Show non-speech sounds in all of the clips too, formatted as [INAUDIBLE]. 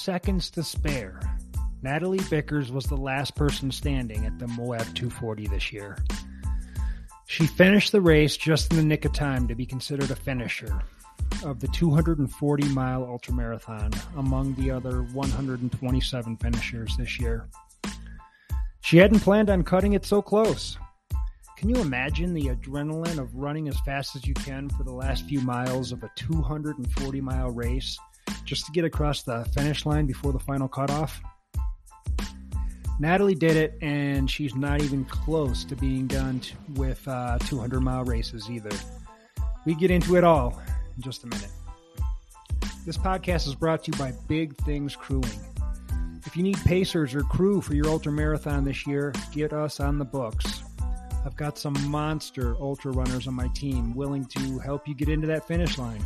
Seconds to spare, Natalie Bickers was the last person standing at the Moab 240 this year. She finished the race just in the nick of time to be considered a finisher of the 240 mile ultramarathon among the other 127 finishers this year. She hadn't planned on cutting it so close. Can you imagine the adrenaline of running as fast as you can for the last few miles of a 240 mile race just to get across the finish line before the final cutoff? Natalie did it, and she's not even close to being done t- with uh, 200 mile races either. We get into it all in just a minute. This podcast is brought to you by Big Things Crewing. If you need pacers or crew for your ultra marathon this year, get us on the books. I've got some monster ultra runners on my team willing to help you get into that finish line.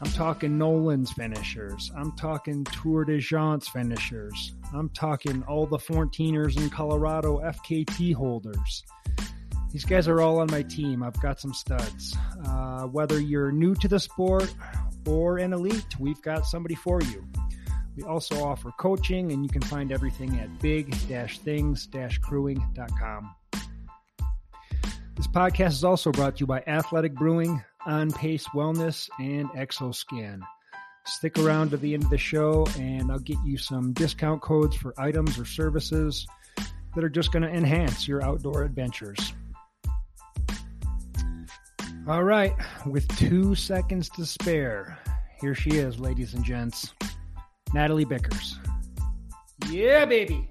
I'm talking Nolan's finishers. I'm talking Tor des Géants finishers. I'm talking all the 14ers in Colorado FKT holders. These guys are all on my team. I've got some studs. Uh, whether you're new to the sport or an elite, we've got somebody for you. We also offer coaching, and you can find everything at big-things-crewing.com. This podcast is also brought to you by Athletic Brewing, On Pace Wellness, and Exoscan. Stick around to the end of the show, and I'll get you some discount codes for items or services that are just going to enhance your outdoor adventures. All right, with two seconds to spare, here she is, ladies and gents Natalie Bickers. Yeah, baby.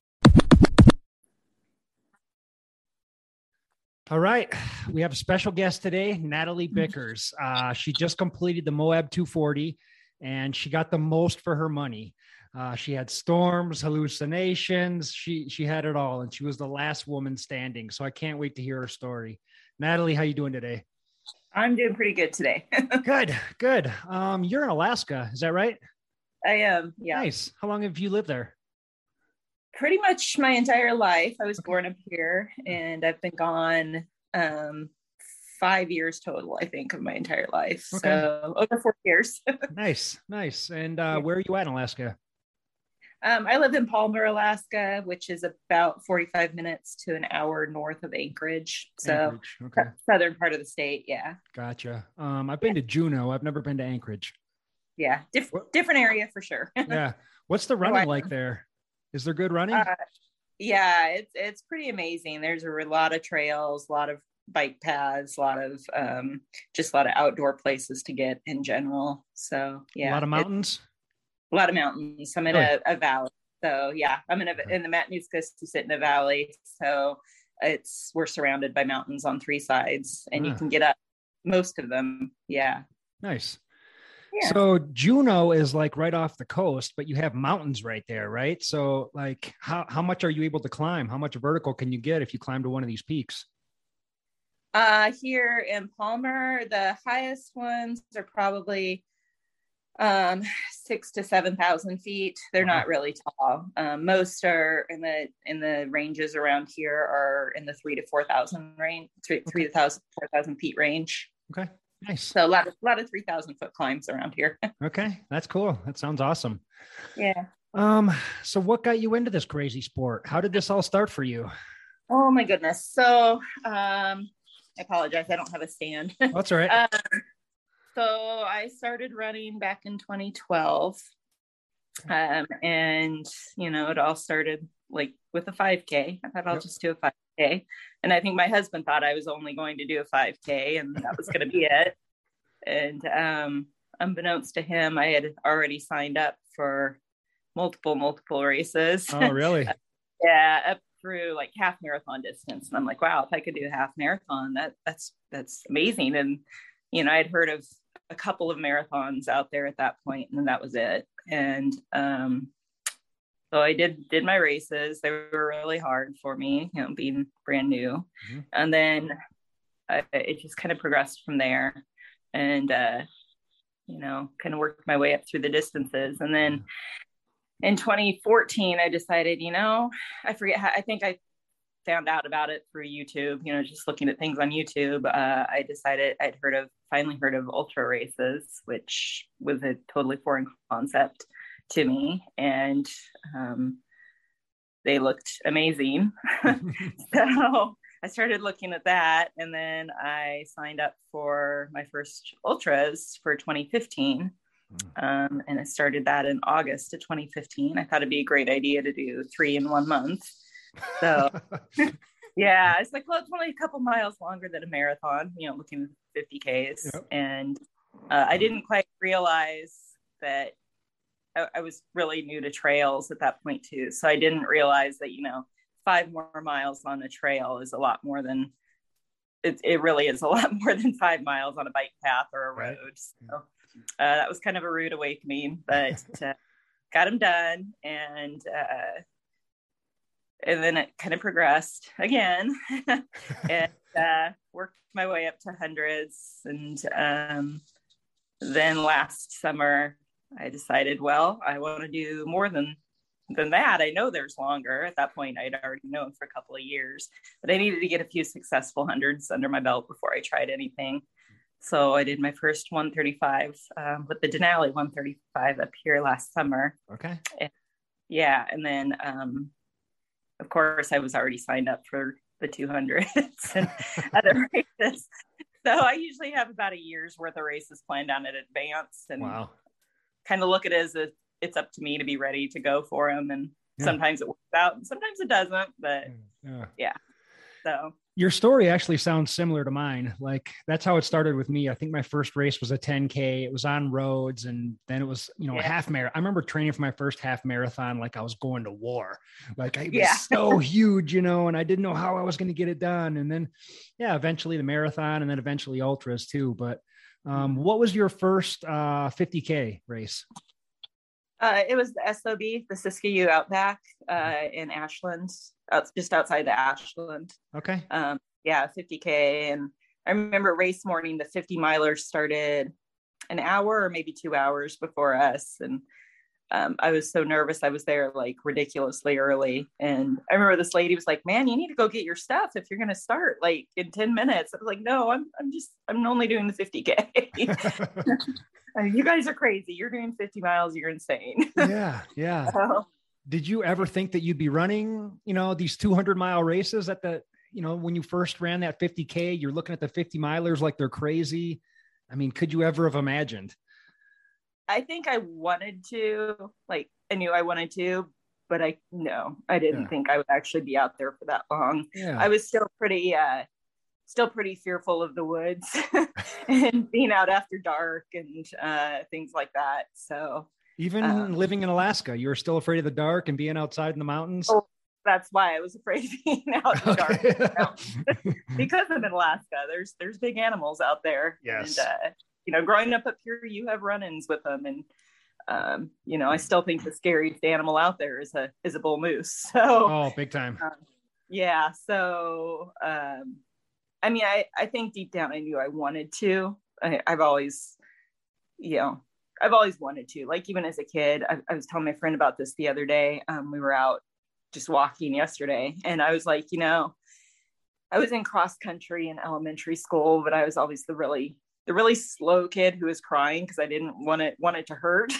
All right. [SIGHS] We have a special guest today, Natalie Bickers. Uh, she just completed the Moab 240 and she got the most for her money. Uh, she had storms, hallucinations. She she had it all, and she was the last woman standing. So I can't wait to hear her story. Natalie, how you doing today? I'm doing pretty good today. [LAUGHS] good, good. Um, you're in Alaska, is that right? I am. Yeah. Nice. How long have you lived there? Pretty much my entire life. I was born up here, and I've been gone um, five years total. I think of my entire life. Okay. So over four years. [LAUGHS] nice, nice. And uh, where are you at in Alaska? Um, I live in Palmer, Alaska, which is about 45 minutes to an hour north of Anchorage. So, Anchorage. Okay, southern part of the state. Yeah. gotcha. Um, I've been to Juneau. I've never been to Anchorage. Yeah. What- different area for sure. [LAUGHS] Yeah. What's the running like there? Is there good running? Uh, yeah, it's it's pretty amazing. There's a lot of trails, a lot of bike paths, a lot of um, just a lot of outdoor places to get in general. So yeah, a lot of mountains. a lot of mountains. I'm in a, a valley, so yeah, I'm in a in the Matanuska to sit in a valley. So it's we're surrounded by mountains on three sides, and you can get up most of them. Yeah, Nice. Yeah. So Juneau is like right off the coast, but you have mountains right there, right? So like how how much are you able to climb? How much vertical can you get if you climb to one of these peaks? Uh, here in Palmer, the highest ones are probably um six to seven thousand feet. They're Wow. not really tall. Um, most are in the in the ranges around here are in the three to four thousand range, three three thousand four thousand feet range. Okay. Nice. So a lot of a lot of three thousand foot climbs around here. [LAUGHS] Okay. That's cool. That sounds awesome. yeah. Um, so what got you into this crazy sport? How did this all start for you? Oh my goodness. So um I apologize. I don't have a stand. [LAUGHS] That's all right. um, so I started running back in 2012. Um, and you know, it all started like with a 5K. I thought I'll yep. just do a 5K. And I think my husband thought I was only going to do a 5K and that was going to be [LAUGHS] it. And um, unbeknownst to him, I had already signed up for multiple, multiple races. Oh, really? [LAUGHS] yeah, up through like half marathon distance. And I'm like, wow, if I could do a half marathon, that that's that's amazing. And you know, I'd heard of a couple of marathons out there at that point, and that was it. And um, so I did did my races. They were really hard for me, you know, being brand new. Mm-hmm. And then I, it just kind of progressed from there, and uh, you know, kind of worked my way up through the distances. And then mm-hmm. in 2014, I decided, you know, I forget. How, I think I found out about it through YouTube, you know, just looking at things on YouTube, uh, I decided I'd heard of, finally heard of ultra races, which was a totally foreign concept to me. And um, they looked amazing. [LAUGHS] [LAUGHS] so I started looking at that. And then I signed up for my first ultras for 2015. Hmm. Um, and I started that in August of 2015. I thought it'd be a great idea to do three in one month. So [LAUGHS] yeah, it's like, well, it's only a couple miles longer than a marathon, you know, looking 50 Ks. Yep. And uh, I didn't quite realize that I, I, was really new to trails at that point too. So I didn't realize that, you know, five more miles on a trail is a lot more than it, it really is a [LAUGHS] lot more than five miles on a bike path or a road. Right. So uh, that was kind of a rude awakening, [LAUGHS] but uh, got them done. And uh, and then it kind of progressed again [LAUGHS] and uh, worked my way up to hundreds and um, then last summer i decided well i want to do more than than that. I know there's longer. At that point i'd already known for a couple of years but i needed to get a few successful hundreds under my belt before i tried anything. So i did my first 135 um, with the denali 135 up here last summer. Okay. And, yeah and then um, of course, I was already signed up for the 200s and [LAUGHS] other races. So I usually have about a year's worth of races planned out in advance and wow. Kind of look at it as a, it's up to me to be ready to go for them. And yeah. sometimes it works out and sometimes it doesn't, but yeah. yeah. So your story actually sounds similar to mine. Like that's how it started with me. I think my first race was a 10K. It was on roads and then it was, you know, yeah. a half marathon. I remember training for my first half marathon like I was going to war. Like I was yeah. so huge, you know, and I didn't know how I was going to get it done. And then yeah, eventually the marathon and then eventually ultras too. But um, what was your first uh, 50K race? Uh, it was the SOB, the Siskiyou Outback uh, in Ashland, out, just outside the Ashland. Okay. Um, yeah, 50K. And I remember race morning, the 50 milers started an hour or maybe two hours before us. And um, I was so nervous. I was there like ridiculously early. And I remember this lady was like, man, you need to go get your stuff if you're going to start like in 10 minutes. I was like, no, I'm, I'm just, I'm only doing the 50K. [LAUGHS] you guys are crazy. You're doing 50 miles. You're insane. [LAUGHS] yeah. Yeah. So, Did you ever think that you'd be running, you know, these 200 mile races at the, you know, when you first ran that 50K, you're looking at the 50 milers like they're crazy. I mean, could you ever have imagined? I think I wanted to, like, I knew I wanted to, but I, no, I didn't yeah. think I would actually be out there for that long. Yeah. I was still pretty, uh, still pretty fearful of the woods [LAUGHS] and being out after dark and uh, things like that. So even um, living in Alaska, you were still afraid of the dark and being outside in the mountains. Oh, that's why I was afraid of [LAUGHS] being out in the dark [LAUGHS] because I'm in Alaska. There's there's big animals out there. Yes. And, uh, you know, growing up up here, you have run-ins with them, and um, you know, I still think the scariest animal out there is a is a bull moose. [LAUGHS] So oh, big time. Um, yeah. So um, I mean, I, I think deep down I knew I wanted to. I, have always, you know, I've always wanted to. Like even as a kid, I, I was telling my friend about this the other day. Um, we were out just walking yesterday, and I was like, you know, I was in cross country in elementary school, but I was always the really the really slow kid who was crying because I didn't want it want it to hurt.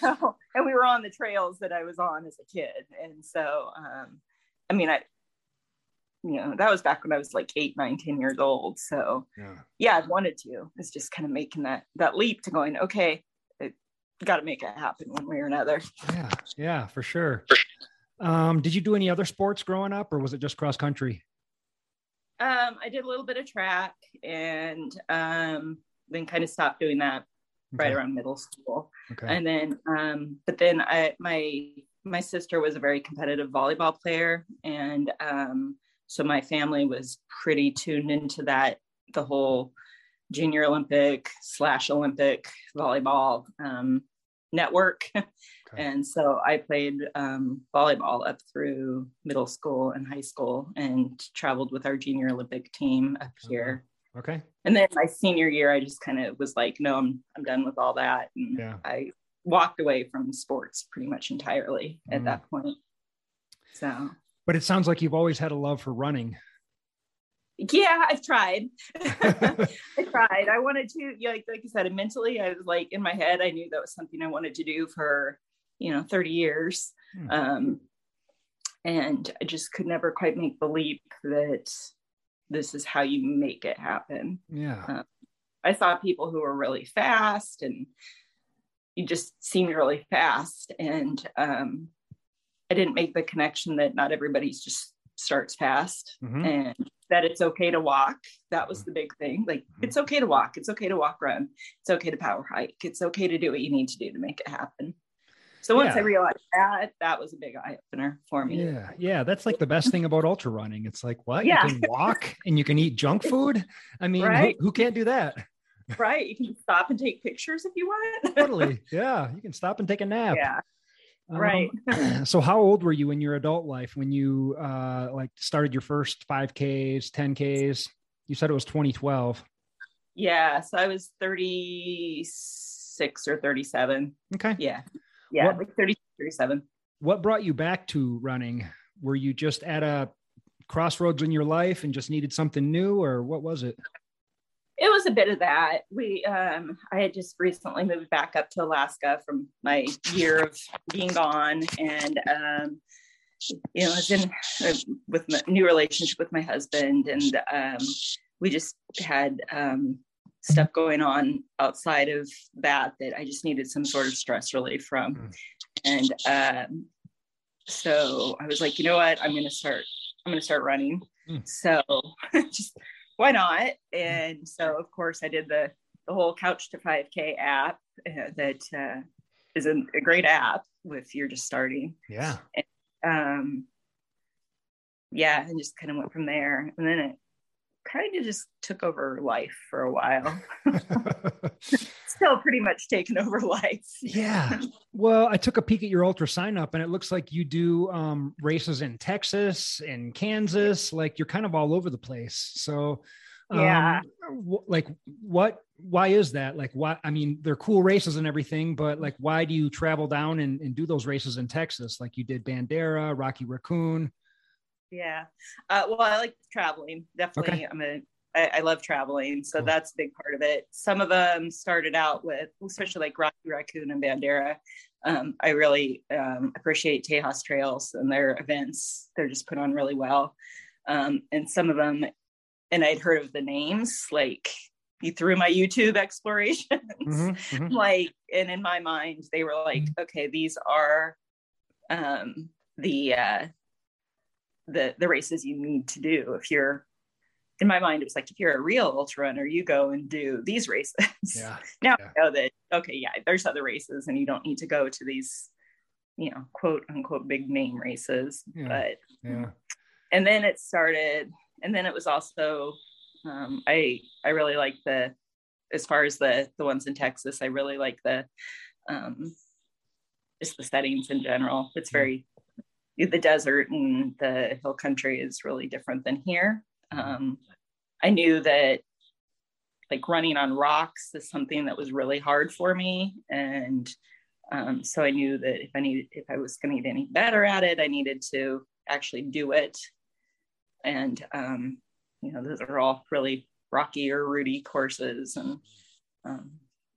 so, [LAUGHS] [LAUGHS] and we were on the trails that I was on as a kid, and so um, I mean, I you know that was back when I was like eight, nine, ten years old. So yeah, yeah I wanted to. It's just kind of making that that leap to going, okay, got to make it happen one way or another. Yeah, yeah, for sure. Um, did you do any other sports growing up, or was it just cross country? Um, I did a little bit of track, and um, then kind of stopped doing that okay. right around middle school. Okay. And then, um, but then I my my sister was a very competitive volleyball player, and um, so my family was pretty tuned into that the whole junior Olympic slash Olympic volleyball um, network. [LAUGHS] Okay. And so I played um, volleyball up through middle school and high school and traveled with our junior Olympic team up here. Okay. And then my senior year, I just kind of was like, no, I'm, I'm done with all that. And yeah. I walked away from sports pretty much entirely at mm. that point. So, but it sounds like you've always had a love for running yeah i've tried [LAUGHS] [LAUGHS] i tried i wanted to yeah, like, like i said mentally i was like in my head i knew that was something i wanted to do for you know 30 years hmm. um, and i just could never quite make the leap that this is how you make it happen yeah um, i saw people who were really fast and you just seemed really fast and um, i didn't make the connection that not everybody's just starts fast mm-hmm. and that it's okay to walk. That was mm-hmm. the big thing. Like, mm-hmm. it's okay to walk. It's okay to walk run. It's okay to power hike. It's okay to do what you need to do to make it happen. So once yeah. I realized that, that was a big eye opener for me. Yeah. Yeah. That's like the best thing about ultra running. It's like, what? Yeah. You can walk and you can eat junk [LAUGHS] food. I mean, right? who, who can't do that? right. You can stop and take pictures if you want. [LAUGHS] totally. Yeah. You can stop and take a nap. Yeah. Right. Um, [CLEARS THROAT] so how old were you in your adult life when you uh like started your first 5Ks, 10Ks? You said it was 2012. Yeah, so I was 36 or 37. Okay. Yeah. Yeah, what, like 30 37. What brought you back to running? Were you just at a crossroads in your life and just needed something new or what was it? it was a bit of that. We, um, I had just recently moved back up to Alaska from my year of being gone, and um, you know, I was in uh, with my new relationship with my husband, and um, we just had um, stuff going on outside of that that I just needed some sort of stress relief from, mm. and um, so I was like, you know what, I'm going to start. I'm going to start running. Mm. So [LAUGHS] just why not? And so, of course, I did the the whole Couch to 5K app uh, that uh, is a, a, great app if you're just starting. Yeah. And, um, yeah, and just kind of went from there. And then it kind of just took over life for a while. [LAUGHS] [LAUGHS] Still pretty much taken over life. yeah. [LAUGHS] Well, I took a peek at your UltraSignup and it looks like you do um, races in Texas and Kansas. Like you're kind of all over the place. So, um, yeah. W- like what, why is that? Like why, I mean, they're cool races and everything, but like, why do you travel down and, and do those races in Texas? Like you did Bandera, Rocky Raccoon. Yeah. Uh, well, I like traveling. Definitely. Okay. I'm a, I, I love traveling. So cool. that's a big part of it. Some of them started out with, especially like Rocky Raccoon and Bandera. Um, I really um, appreciate Tejas Trails and their events. They're just put on really well. Um, and some of them, and I'd heard of the names, like through my YouTube [LAUGHS] explorations, mm-hmm, mm-hmm. like, and in my mind, they were like, mm-hmm. okay, these are um, the uh, the the races you need to do if you're in my mind it was like if you're a real ultra runner you go and do these races yeah [LAUGHS] now yeah. i know that okay yeah there's other races and you don't need to go to these you know quote unquote big name races yeah. but yeah and then it started and then it was also um, i i really like the as far as the the ones in texas i really like the um just the settings in general it's very the desert and the hill country is really different than here. Um, I knew that like running on rocks is something that was really hard for me. And um, so I knew that if I needed, if I was going to get any better at it, I needed to actually do it. And, um, you know, those are all really rocky or rooty courses and um,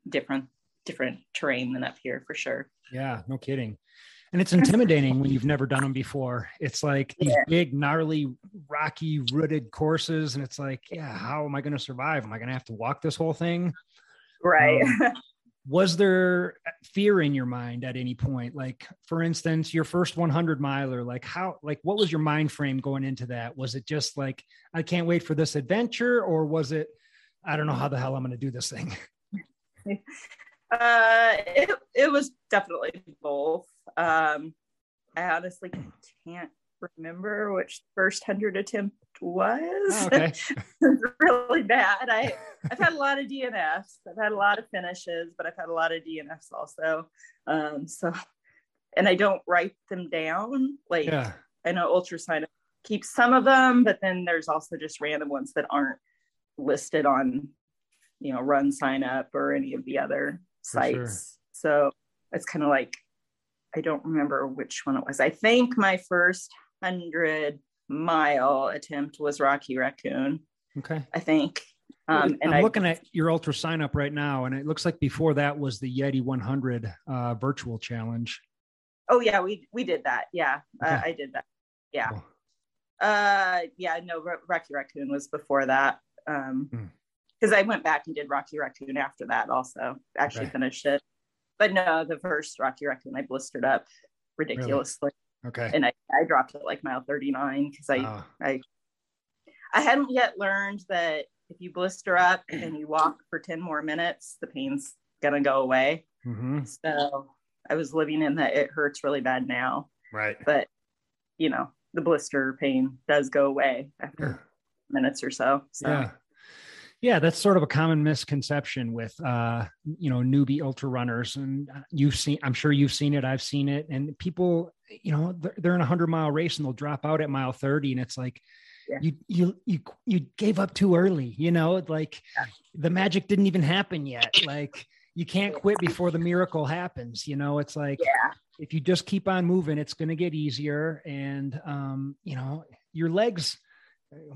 different different terrain than up here for sure. Yeah, no kidding. And it's intimidating when you've never done them before. It's like these yeah. big, gnarly, rocky, rooted courses, and it's like, yeah, how am I going to survive? Am I going to have to walk this whole thing? Right. Um, [LAUGHS] was there fear in your mind at any point like for instance your first 100 miler like how like what was your mind frame going into that was it just like i can't wait for this adventure or was it i don't know how the hell i'm going to do this thing [LAUGHS] uh it, it was definitely both um i honestly can't remember which first 100 attempt was. Oh, okay. [LAUGHS] really bad. I I've had a lot of DNFs. I've had a lot of finishes, but I've had a lot of DNFs also. Um, so, and I don't write them down. Like yeah. I know Ultrasign keeps some of them, but then there's also just random ones that aren't listed on, you know, RunSignup or any of the other sites. Sure. So it's kind of like I don't remember which one it was. I think my first hundred mile attempt was Rocky Raccoon. Okay. I think. Um, and I'm I, looking at your UltraSignup right now, and it looks like before that was the Yeti 100 uh, virtual challenge. Oh yeah, we we did that. Yeah, uh, okay. uh, I did that. Yeah. Cool. Uh, yeah. No, Rocky Raccoon was before that. Um, because. I went back and did Rocky Raccoon after that. Also, actually okay. finished it. But no, the first Rocky Raccoon I blistered up ridiculously. Okay. And I, I dropped it like mile 39 because I, oh. I I hadn't yet learned that if you blister up and you walk for 10 more minutes, the pain's gonna go away. Mm-hmm. So I was living in that it hurts really bad now. Right. But you know, the blister pain does go away after minutes or so. So yeah. Yeah, that's sort of a common misconception with uh, you know newbie ultra runners, and you've seen. I'm sure you've seen it. I've seen it, and people, you know, they're, they're in a hundred mile race and they'll drop out at mile thirty, and it's like, yeah. you you you you gave up too early. You know, like yeah. the magic didn't even happen yet. [LAUGHS] Like you can't quit before the miracle happens. You know, it's like yeah. if you just keep on moving, it's going to get easier, and um, you know, your legs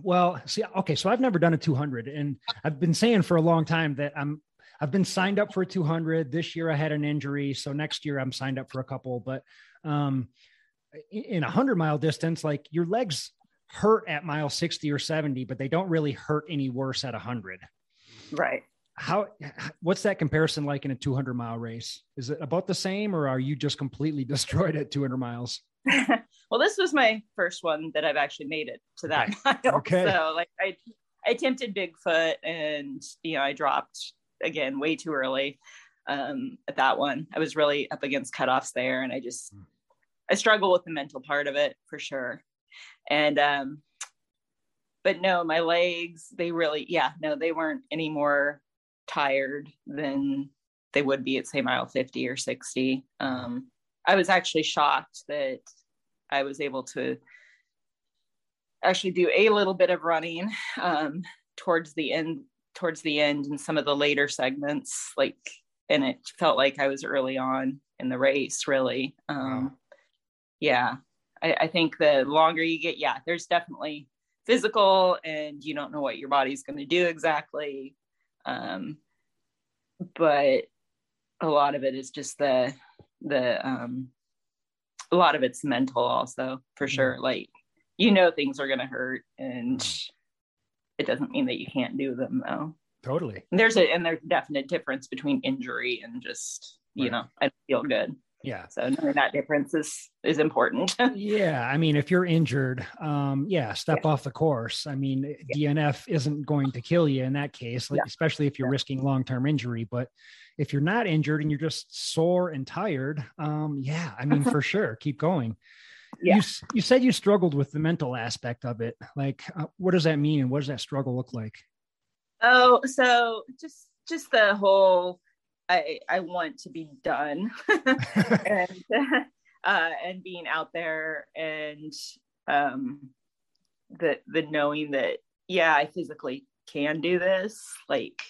well, see, okay, so I've never done a 200, and I've been saying for a long time that I'm I've been signed up for a 200. This year I had an injury, so next year I'm signed up for a couple. But um, in a hundred mile distance, like your legs hurt at mile 60 or 70, but they don't really hurt any worse at a hundred. Right. How? What's that comparison like in a 200 mile race? Is it about the same, or are you just completely [LAUGHS] destroyed at 200 miles? [LAUGHS] well, this was my first one that I've actually made it to that okay. [LAUGHS] mile. Okay. So like I, I attempted Bigfoot and you know I dropped again way too early um, at that one. I was really up against cutoffs there, and I just mm. I struggle with the mental part of it for sure. And um, but no, my legs they really yeah no they weren't any more tired than they would be at say mile 50 or 60 um I was actually shocked that I was able to actually do a little bit of running um, towards the end towards the end in some of the later segments like and it felt like i was early on in the race really. Um, wow. yeah. I, I, think the longer you get yeah there's definitely physical and you don't know what your body's going to do exactly. Um, but a lot of it is just the the um a lot of it's mental also for mm-hmm. sure like you know things are going to hurt and mm-hmm. it doesn't mean that you can't do them though totally there's a and there's a definite difference between injury and just you right. know i feel good yeah so knowing that difference is is important [LAUGHS] yeah i mean if you're injured um yeah step yeah. off the course i mean yeah. dnf isn't going to kill you in that case like yeah. especially if you're risking long-term injury but if you're not injured and you're just sore and tired, um, yeah, I mean, for [LAUGHS] sure, keep going. Yeah. You, you said you struggled with the mental aspect of it. Like, uh, what does that mean? And what does that struggle look like? Oh, so just, just the whole, I, I want to be done [LAUGHS] and, [LAUGHS] uh, and being out there and, um, the, the knowing that, yeah, I physically can do this. Like,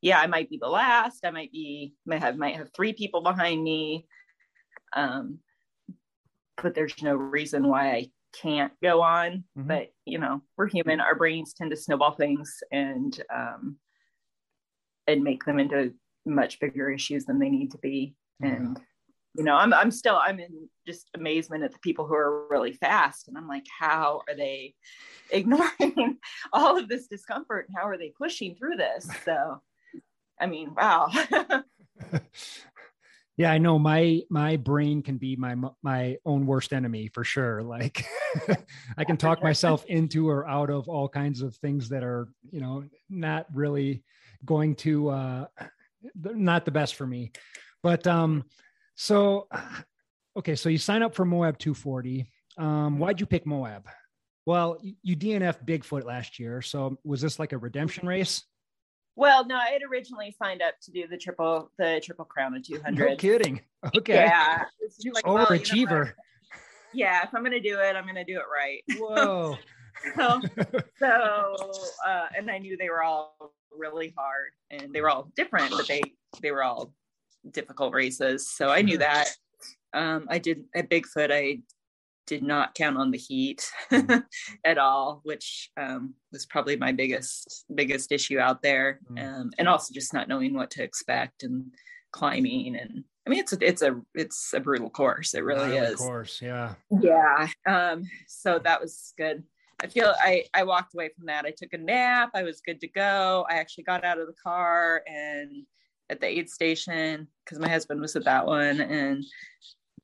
yeah, I might be the last. I might be might have might have three people behind me. Um, but there's no reason why I can't go on. Mhm. But you know, we're human. Our brains tend to snowball things and um, and make them into much bigger issues than they need to be. Yeah. And you know, I'm I'm still I'm in just amazement at the people who are really fast, and I'm like, how are they [LAUGHS] ignoring all of this discomfort? And how are they pushing through this? So, I mean, wow. [LAUGHS] [LAUGHS] yeah, I know my my brain can be my my own worst enemy for sure. Like I can talk myself into or out of all kinds of things that are, you know, not really going to uh not the best for me. But um so okay, so you sign up for Moab 240. Um why'd you pick Moab? Well, you- DNF Bigfoot last year, so was this like a redemption race? well, no, I had originally signed up to do the triple the triple crown of 200. No kidding. [LAUGHS] Okay. Yeah, like, well, you know? Overachiever. yeah, if I'm gonna do it, I'm gonna do it right. [LAUGHS] Whoa. So, [LAUGHS] so uh, and I knew they were all really hard and they were all different, but they they were all difficult races. So I knew that. Um, I did at Bigfoot. I did not count on the heat Mm. [LAUGHS] at all, which um, was probably my biggest biggest issue out there, Mm. um, and also just not knowing what to expect and climbing. And I mean, it's a, it's a it's a brutal course. It really Of is course, yeah. yeah um so that was good i feel i i walked away from that i took a nap i was good to go i actually got out of the car and at the aid station because my husband was at that one and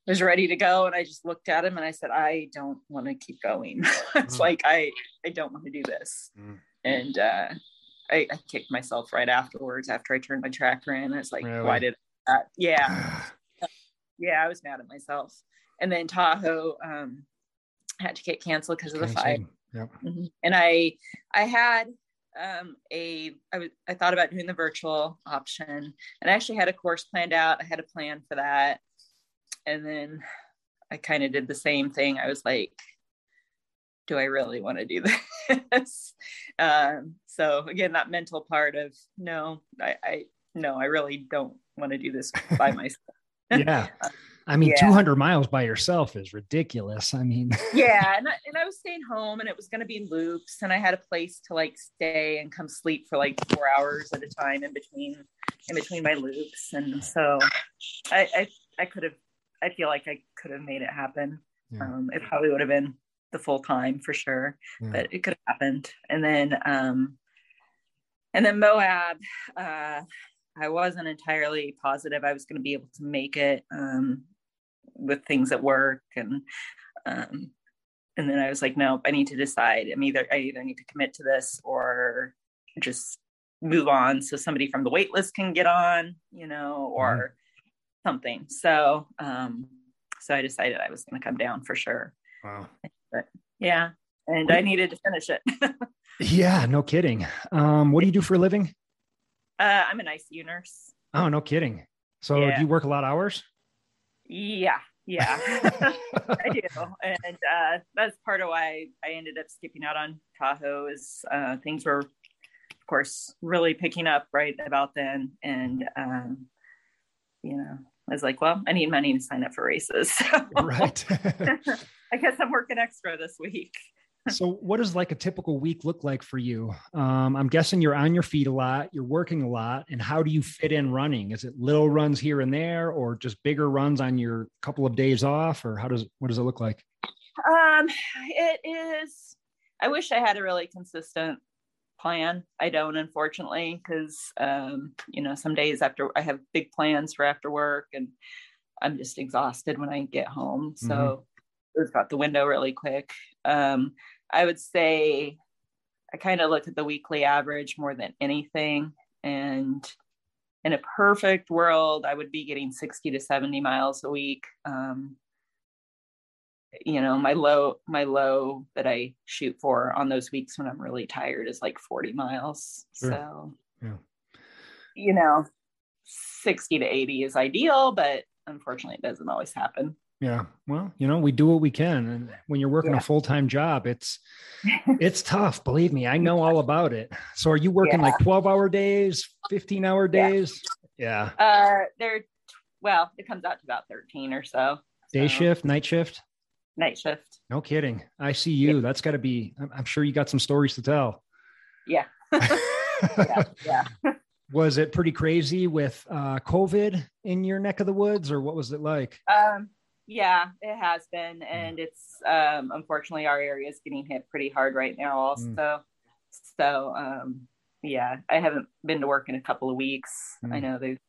was ready to go and i just looked at him and i said i don't want to keep going [LAUGHS] it's Mm. like i i don't want to do this Mm. and uh I, I kicked myself right afterwards after i turned my tracker in i was like Really? why did that yeah [SIGHS] yeah, I was mad at myself. And then Tahoe um, had to get canceled because of the fire. Yep. Mhm. And I, I had um, a, I was, I thought about doing the virtual option, and I actually had a course planned out. I had a plan for that, and then I kind of did the same thing. I was like, do I really want to do [LAUGHS] this? um, so again, that mental part of no, I, I no, I really don't want to do this by [LAUGHS] myself. Yeah. [LAUGHS] I mean, Yeah. 200 miles by yourself is ridiculous. I mean, [LAUGHS] yeah and I, and I was staying home and it was going to be in loops and i had a place to like stay and come sleep for like four hours at a time in between in between my loops and so i i, I could have i feel like i could have made it happen Yeah. um it probably would have been the full time for sure Yeah. but it could have happened and then um and then moab uh i wasn't entirely positive i was going to be able to make it um with things at work and um and then i was like nope i need to decide i'm either i either need to commit to this or just move on so somebody from the wait list can get on you know or something so um so i decided i was going to come down for sure wow. But yeah and i needed to finish it [LAUGHS] Yeah. No kidding. Um, what do you do for a living? Uh, i'm an icu nurse Oh, no kidding. So Yeah. do you work a lot of hours? Yeah yeah [LAUGHS] I do, and uh, that's part of why I ended up skipping out on Tahoe. Is uh, things were, of course, really picking up right about then, and um, you know, I was like, well, I need money to sign up for races. [LAUGHS] right. [LAUGHS] I guess I'm working extra this week. So what does like a typical week look like for you um, i'm guessing you're on your feet a lot you're working a lot and how do you fit in running is it little runs here and there or just bigger runs on your couple of days off or how does what does it look like Um, it is. I wish I had a really consistent plan. I don't, unfortunately, because um, you know, some days after I have big plans for after work, and I'm just exhausted when I get home. So it was out the window really quick. Um, I would say I kind of look at the weekly average more than anything, and in a perfect world, I would be getting 60 to 70 miles a week. Um, you know my low my low that i shoot for on those weeks when i'm really tired is like 40 miles Sure. so Yeah. you know 60 to 80 is ideal but unfortunately it doesn't always happen yeah well you know we do what we can and when you're working Yeah. a full-time job it's [LAUGHS] it's tough believe me i know all about it so are you working Yeah. like 12 hour days 15 hour days yeah uh they're well it comes out to about 13 or so day So, shift night shift night shift. No kidding. I see you. That's got to be. I'm, I'm sure you got some stories to tell. Yeah. [LAUGHS] yeah. yeah. was it pretty crazy with uh, COVID in your neck of the woods, or what was it like? Um, yeah, it has been, mm. and it's um, unfortunately our area is getting hit pretty hard right now. Also, mm. so um, yeah, I haven't been to work in a couple of weeks. Mm. I know they've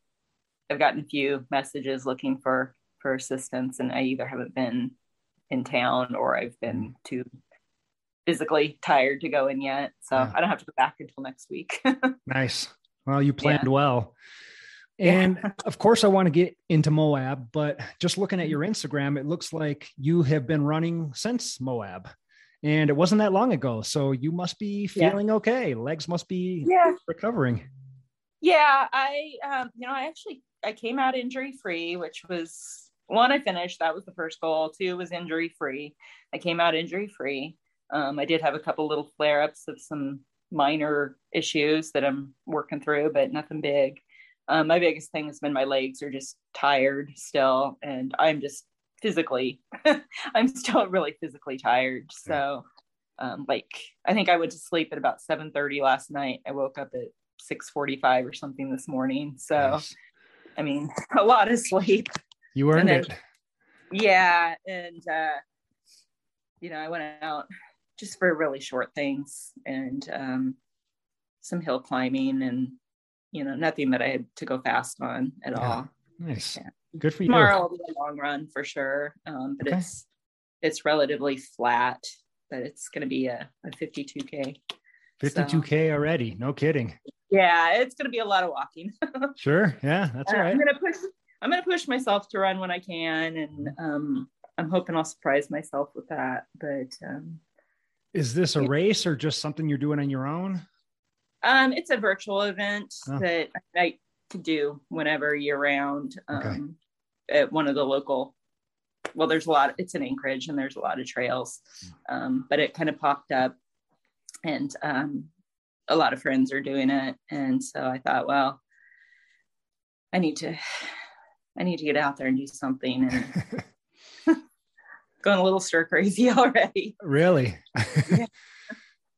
I've gotten a few messages looking for for assistance, and I either haven't been in town or I've been mm. too physically tired to go in yet. So yeah. I don't have to go back until next week. [LAUGHS] nice. Well, you planned yeah. well. And of course, I want to get into Moab, but just looking at your Instagram, it looks like you have been running since Moab. And it wasn't that long ago. So you must be feeling yeah. okay. Legs must be yeah. recovering. Yeah. I, um, you know, I actually, I came out injury free, which was one, I finished. That was the first goal. Two was injury free. I came out injury free. Um, I did have a couple little flare ups of some minor issues that I'm working through, but nothing big. Um, my biggest thing has been my legs are just tired still, and I'm just physically, [LAUGHS] I'm still really physically tired. So, um, like, I think I went to sleep at about 7:30 last night. I woke up at 6:45 or something this morning. So, nice. I mean, [LAUGHS] a lot of sleep. You earned then, it. Yeah, and uh, you know, I went out just for really short things and um, some hill climbing and you know nothing that I had to go fast on at yeah. all. Nice, yeah. good for you. Tomorrow will be a long run for sure, um, but okay. it's it's relatively flat. But it's going to be a, a 52k. 52k so, already? No kidding. Yeah, it's going to be a lot of walking. [LAUGHS] sure. Yeah, that's all right. I'm going to push. I'm to push myself to run when I can, and um, I'm hoping I'll surprise myself with that. But um, is this a race or just something you're doing on your own? Um, it's a virtual event oh. that I could do whenever year round. Um, okay. at one of the local. Well, there's a lot. It's in Anchorage, and there's a lot of trails. Hmm. Um, but it kind of popped up, and um, a lot of friends are doing it, and so I thought, well, I need to, I need to get out there and do something, and [LAUGHS] [LAUGHS] going a little stir crazy [LAUGHS] already. Really? yeah.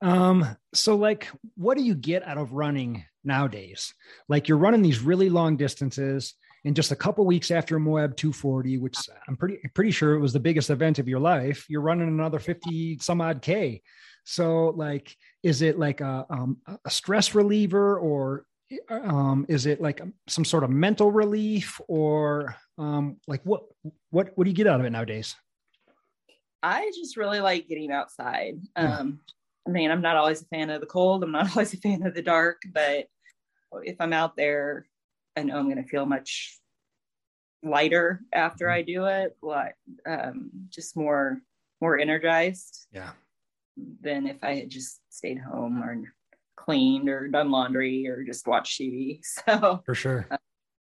Um, so like what do you get out of running nowadays? Like you're running these really long distances and just a couple weeks after Moab 240, which I'm pretty pretty sure it was the biggest event of your life, you're running another 50 some odd K. So like is it like a um, a stress reliever or um, is it like some sort of mental relief or um, like what what what do you get out of it nowadays I just really like getting outside. Um, I mean, I'm not always a fan of the cold. I'm not [LAUGHS] always a fan of the dark, but if I'm out there, I know I'm going to feel much lighter after mm-hmm. I do it. Like, um, just more, more energized. Yeah. Than if I had just stayed home or cleaned or done laundry or just watched TV. [LAUGHS] So for sure. Uh,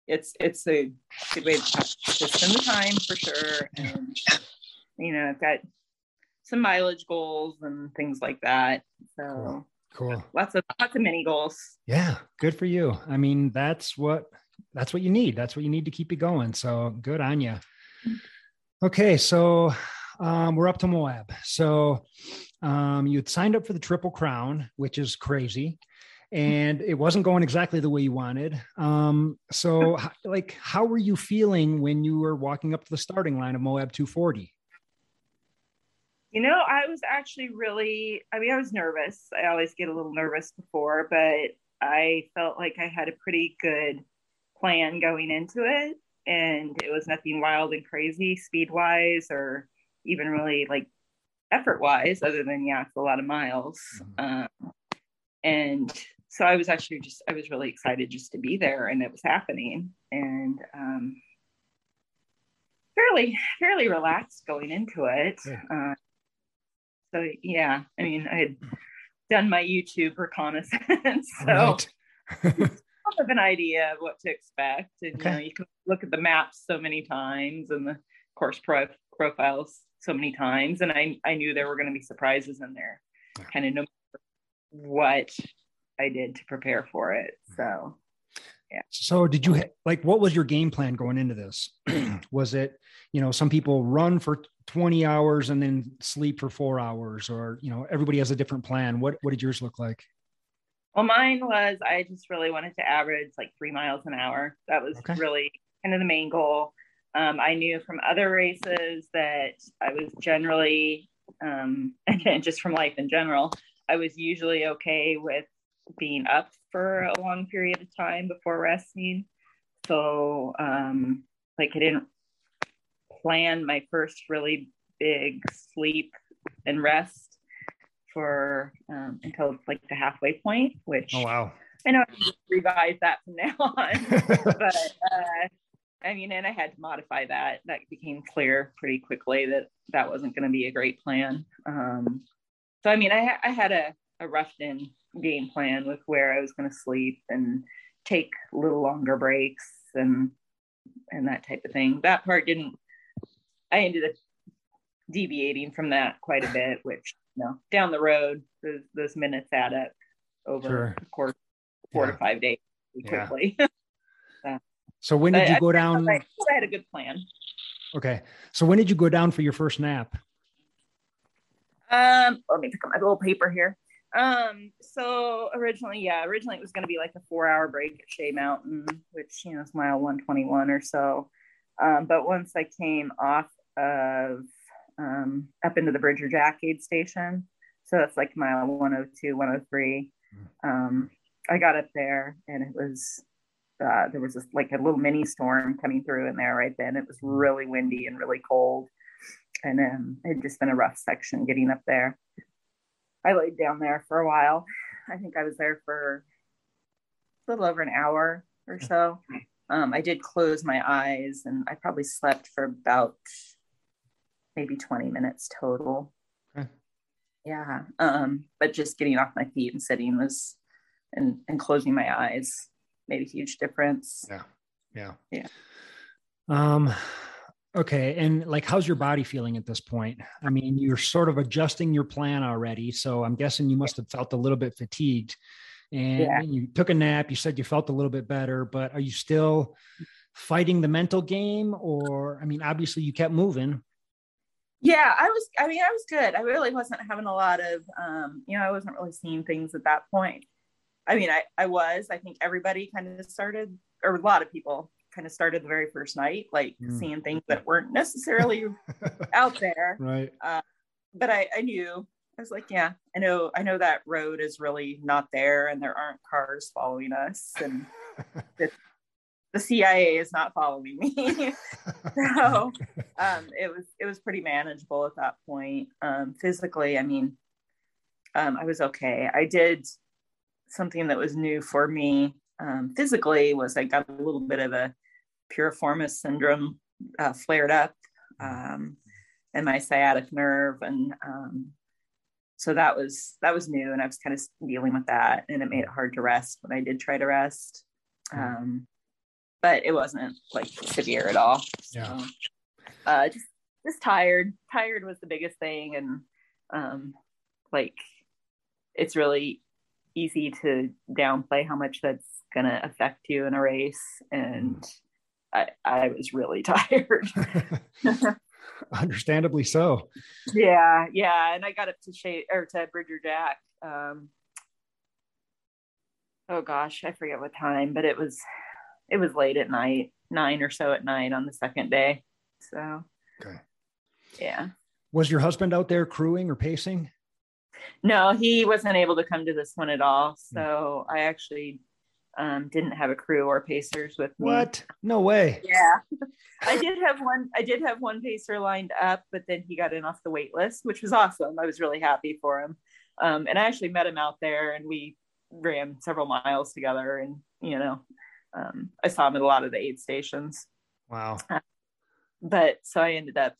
it's it's a good way to spend the time for sure. And you know, I've got some mileage goals and things like that. So cool. cool. Lots of lots of mini goals. Yeah, good for you. I mean, that's what that's what you need. That's what you need to keep you going. So good on you. Okay, so um, we're up to Moab. So um, you had signed up for the Triple Crown, which is crazy, and it wasn't going exactly the way you wanted. Um, so, like, how were you feeling when you were walking up to the starting line of Moab 240? You know, I was actually really, I mean, I was nervous. I always get a little nervous before, but I felt like I had a pretty good plan going into it. And it was nothing wild and crazy speed wise or even really like effort wise, other than, yeah, it's a lot of miles. Mm-hmm. Um, and so I was actually just, I was really excited just to be there and it was happening. And, um, fairly fairly relaxed going into it. Yeah. Uh, so yeah, I mean, I had hmm. done my YouTube reconnaissance, [LAUGHS] so right. of an idea of what to expect. And okay. you know, you can look at the maps so many times and the course pro- profiles so many times, and I I knew there were going to be surprises in there, kind of no matter what I did to prepare for it. So yeah. So did you like what was your game plan going into this? [CLEARS THROAT] was it, you know, some people run for 20 hours and then sleep for 4 hours or, you know, everybody has a different plan. What what did yours look like? Well, mine was I just really wanted to average like 3 miles an hour. That was okay. really kind of the main goal. Um, I knew from other races that I was generally, um, again, [LAUGHS] just from life in general, I was usually okay with being up for a long period of time before resting. So, um, like, I didn't plan my first really big sleep and rest for um, until like the halfway point, which oh wow, I know I can revise that from now [LAUGHS] on. [LAUGHS] but uh, I mean, and I had to modify that. That became clear pretty quickly that that wasn't going to be a great plan. Um, so I mean, I, I had a, a roughed in game plan with where I was going to sleep and take a little longer breaks and and that type of thing. That part didn't. I ended up deviating from that quite a bit, which you know down the road those those minutes add up over sure. the course four yeah. to five days quickly. [LAUGHS] Yeah. so when did you go I, down? I, I had a good plan. Okay, so when did you go down for your first nap? Um, let me pick up my little paper here. Um, so originally, yeah, originally it was going to be like a four hour break at Shay Mountain, which, you know, is mile 121 or so. Um, but once I came off of um, up into the Bridger Jack aid station, so that's like mile 102, 103. Um, I got up there and it was, uh, there was this, like a little mini storm coming through in there right then. It was really windy and really cold. And um, it just been a rough section getting up there. I laid down there for a while. I think I was there for a little over an hour or so. Um, I did close my eyes and I probably slept for about maybe 20 minutes total. Okay. Yeah. Um, but just getting off my feet and sitting was and, and closing my eyes made a huge difference. Yeah. Yeah. Yeah. Um, Okay. And like, how's your body feeling at this point? I mean, you're sort of adjusting your plan already. So I'm guessing you must have felt a little bit fatigued and yeah. you took a nap. You said you felt a little bit better, but are you still fighting the mental game? Or, I mean, obviously you kept moving. Yeah, I was, I mean, I was good. I really wasn't having a lot of, um, you know, I wasn't really seeing things at that point. I mean, I, I was, I think everybody kind of started, or a lot of people kind of started the very first night, like mm. seeing things that weren't necessarily [LAUGHS] out there. Right. Uh, but I, I knew I was like, yeah, I know, I know that road is really not there, and there aren't cars following us, and [LAUGHS] the, the CIA is not following me. [LAUGHS] so um, it was it was pretty manageable at that point. Um, physically, I mean, um, I was okay. I did something that was new for me um, physically was I got a little bit of a piriformis syndrome uh, flared up um, and my sciatic nerve and um, so that was that was new and i was kind of dealing with that and it made it hard to rest when i did try to rest um, but it wasn't like severe at all so, yeah. uh, just just tired. Tired was the biggest thing and um, like it's really easy to downplay how much that's going to affect you in a race and I, I was really [LAUGHS] tired. [LAUGHS] Understandably so. Yeah, yeah. And I got up to Shay or to Bridger Jack. Um, oh gosh, I forget what time, but it was it was late at night, nine or so at night on the second day. So okay. Yeah. Was your husband out there crewing or pacing? No, he wasn't able to come to this one at all. Hmm. So I actually um, didn't have a crew or pacers with me. What? No way. Yeah. [LAUGHS] I did have one, I did have one pacer lined up, but then he got in off the wait list, which was awesome. I was really happy for him. Um, and I actually met him out there and we ran several miles together and, you know, um, I saw him at a lot of the aid stations. Wow. Uh, but so I ended up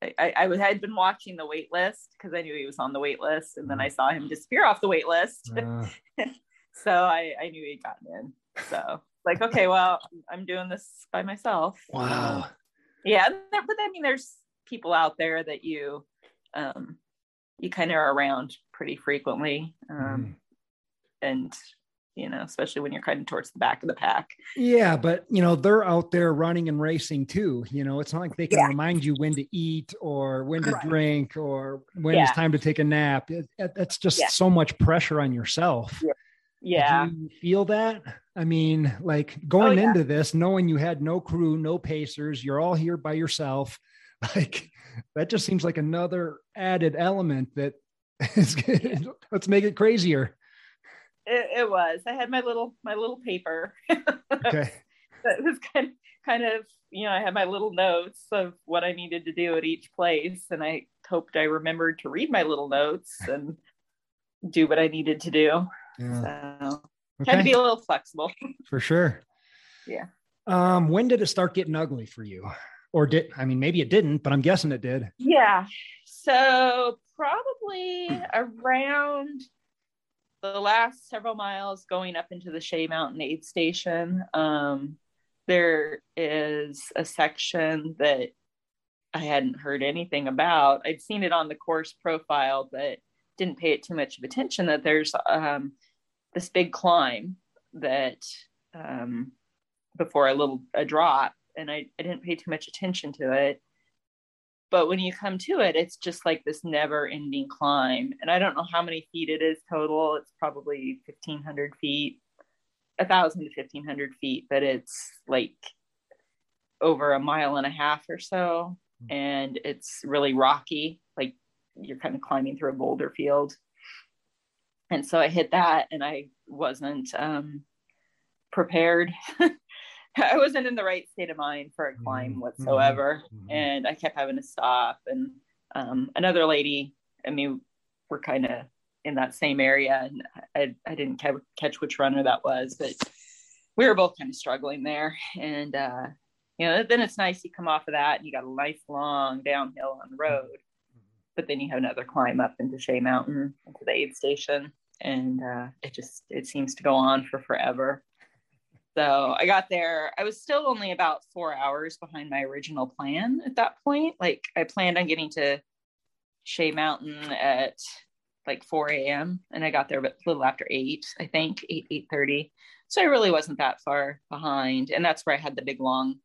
I, I, had been watching the wait list because I knew he was on the wait list, and then I saw him disappear off the wait list. Uh. [LAUGHS] So I, I knew he'd gotten in. So like, okay, well, I'm doing this by myself. Wow. Um, yeah. But I mean, there's people out there that you, um, you kind of are around pretty frequently. Um, mm. and you know, especially when you're kind of towards the back of the pack. Yeah, but you know, they're out there running and racing too. You know, it's not like they can Yeah. remind you when to eat or when to drink or when Yeah. it's time to take a nap. It, it- it's just Yeah. so much pressure on yourself. Yeah. Yeah. Do you feel that? I mean, like oh, going Oh, yeah. into this, knowing you had no crew, no pacers, you're all here by yourself. [LAUGHS] Like that just seems like another added element that [LAUGHS] is [LAUGHS] let's make it crazier. It, it was. I had my little my little paper. Okay. that was kind of kind of you know I had my little notes of what I needed to do at each place, and I hoped I remembered to read my little notes and do what I needed to do. Yeah. So had to be a little flexible. [LAUGHS] For sure. Yeah. Um, when did it start getting ugly for you? Or did I mean maybe it didn't, but I'm guessing it did. Yeah. So probably around the last several miles going up into the Shay Mountain aid station, um, there is a section that I hadn't heard anything about. I'd seen it on the course profile, but didn't pay it too much of attention that there's um, this big climb that um, before a little a drop and I, I didn't pay too much attention to it. But when you come to it it's just like this never ending climb and i don't know how many feet it is total. It's probably 1500 feet a thousand to 1500 feet but it's like over a mile and a half or so and it's really rocky like you're kind of climbing through a boulder field and so i hit that and i wasn't um prepared. [LAUGHS] I wasn't in the right state of mind for a climb Mhm, whatsoever. Mhm. and i kept having to stop and um another lady i mean we're kind of in that same area and i, I didn't ca- catch which runner that was but we were both kind of struggling there. And uh you know then it's nice you come off of that and you got a nice long downhill on the road but then you have another climb up into Shay Mountain into the aid station, and uh, it just it seems to go on for forever. So I got there. I was still only about four hours behind my original plan at that point. Like I planned on getting to Shay Mountain at like 4 a.m. and I got there a little after eight, I think, eight eight thirty. So I really wasn't that far behind, and that's where I had the big long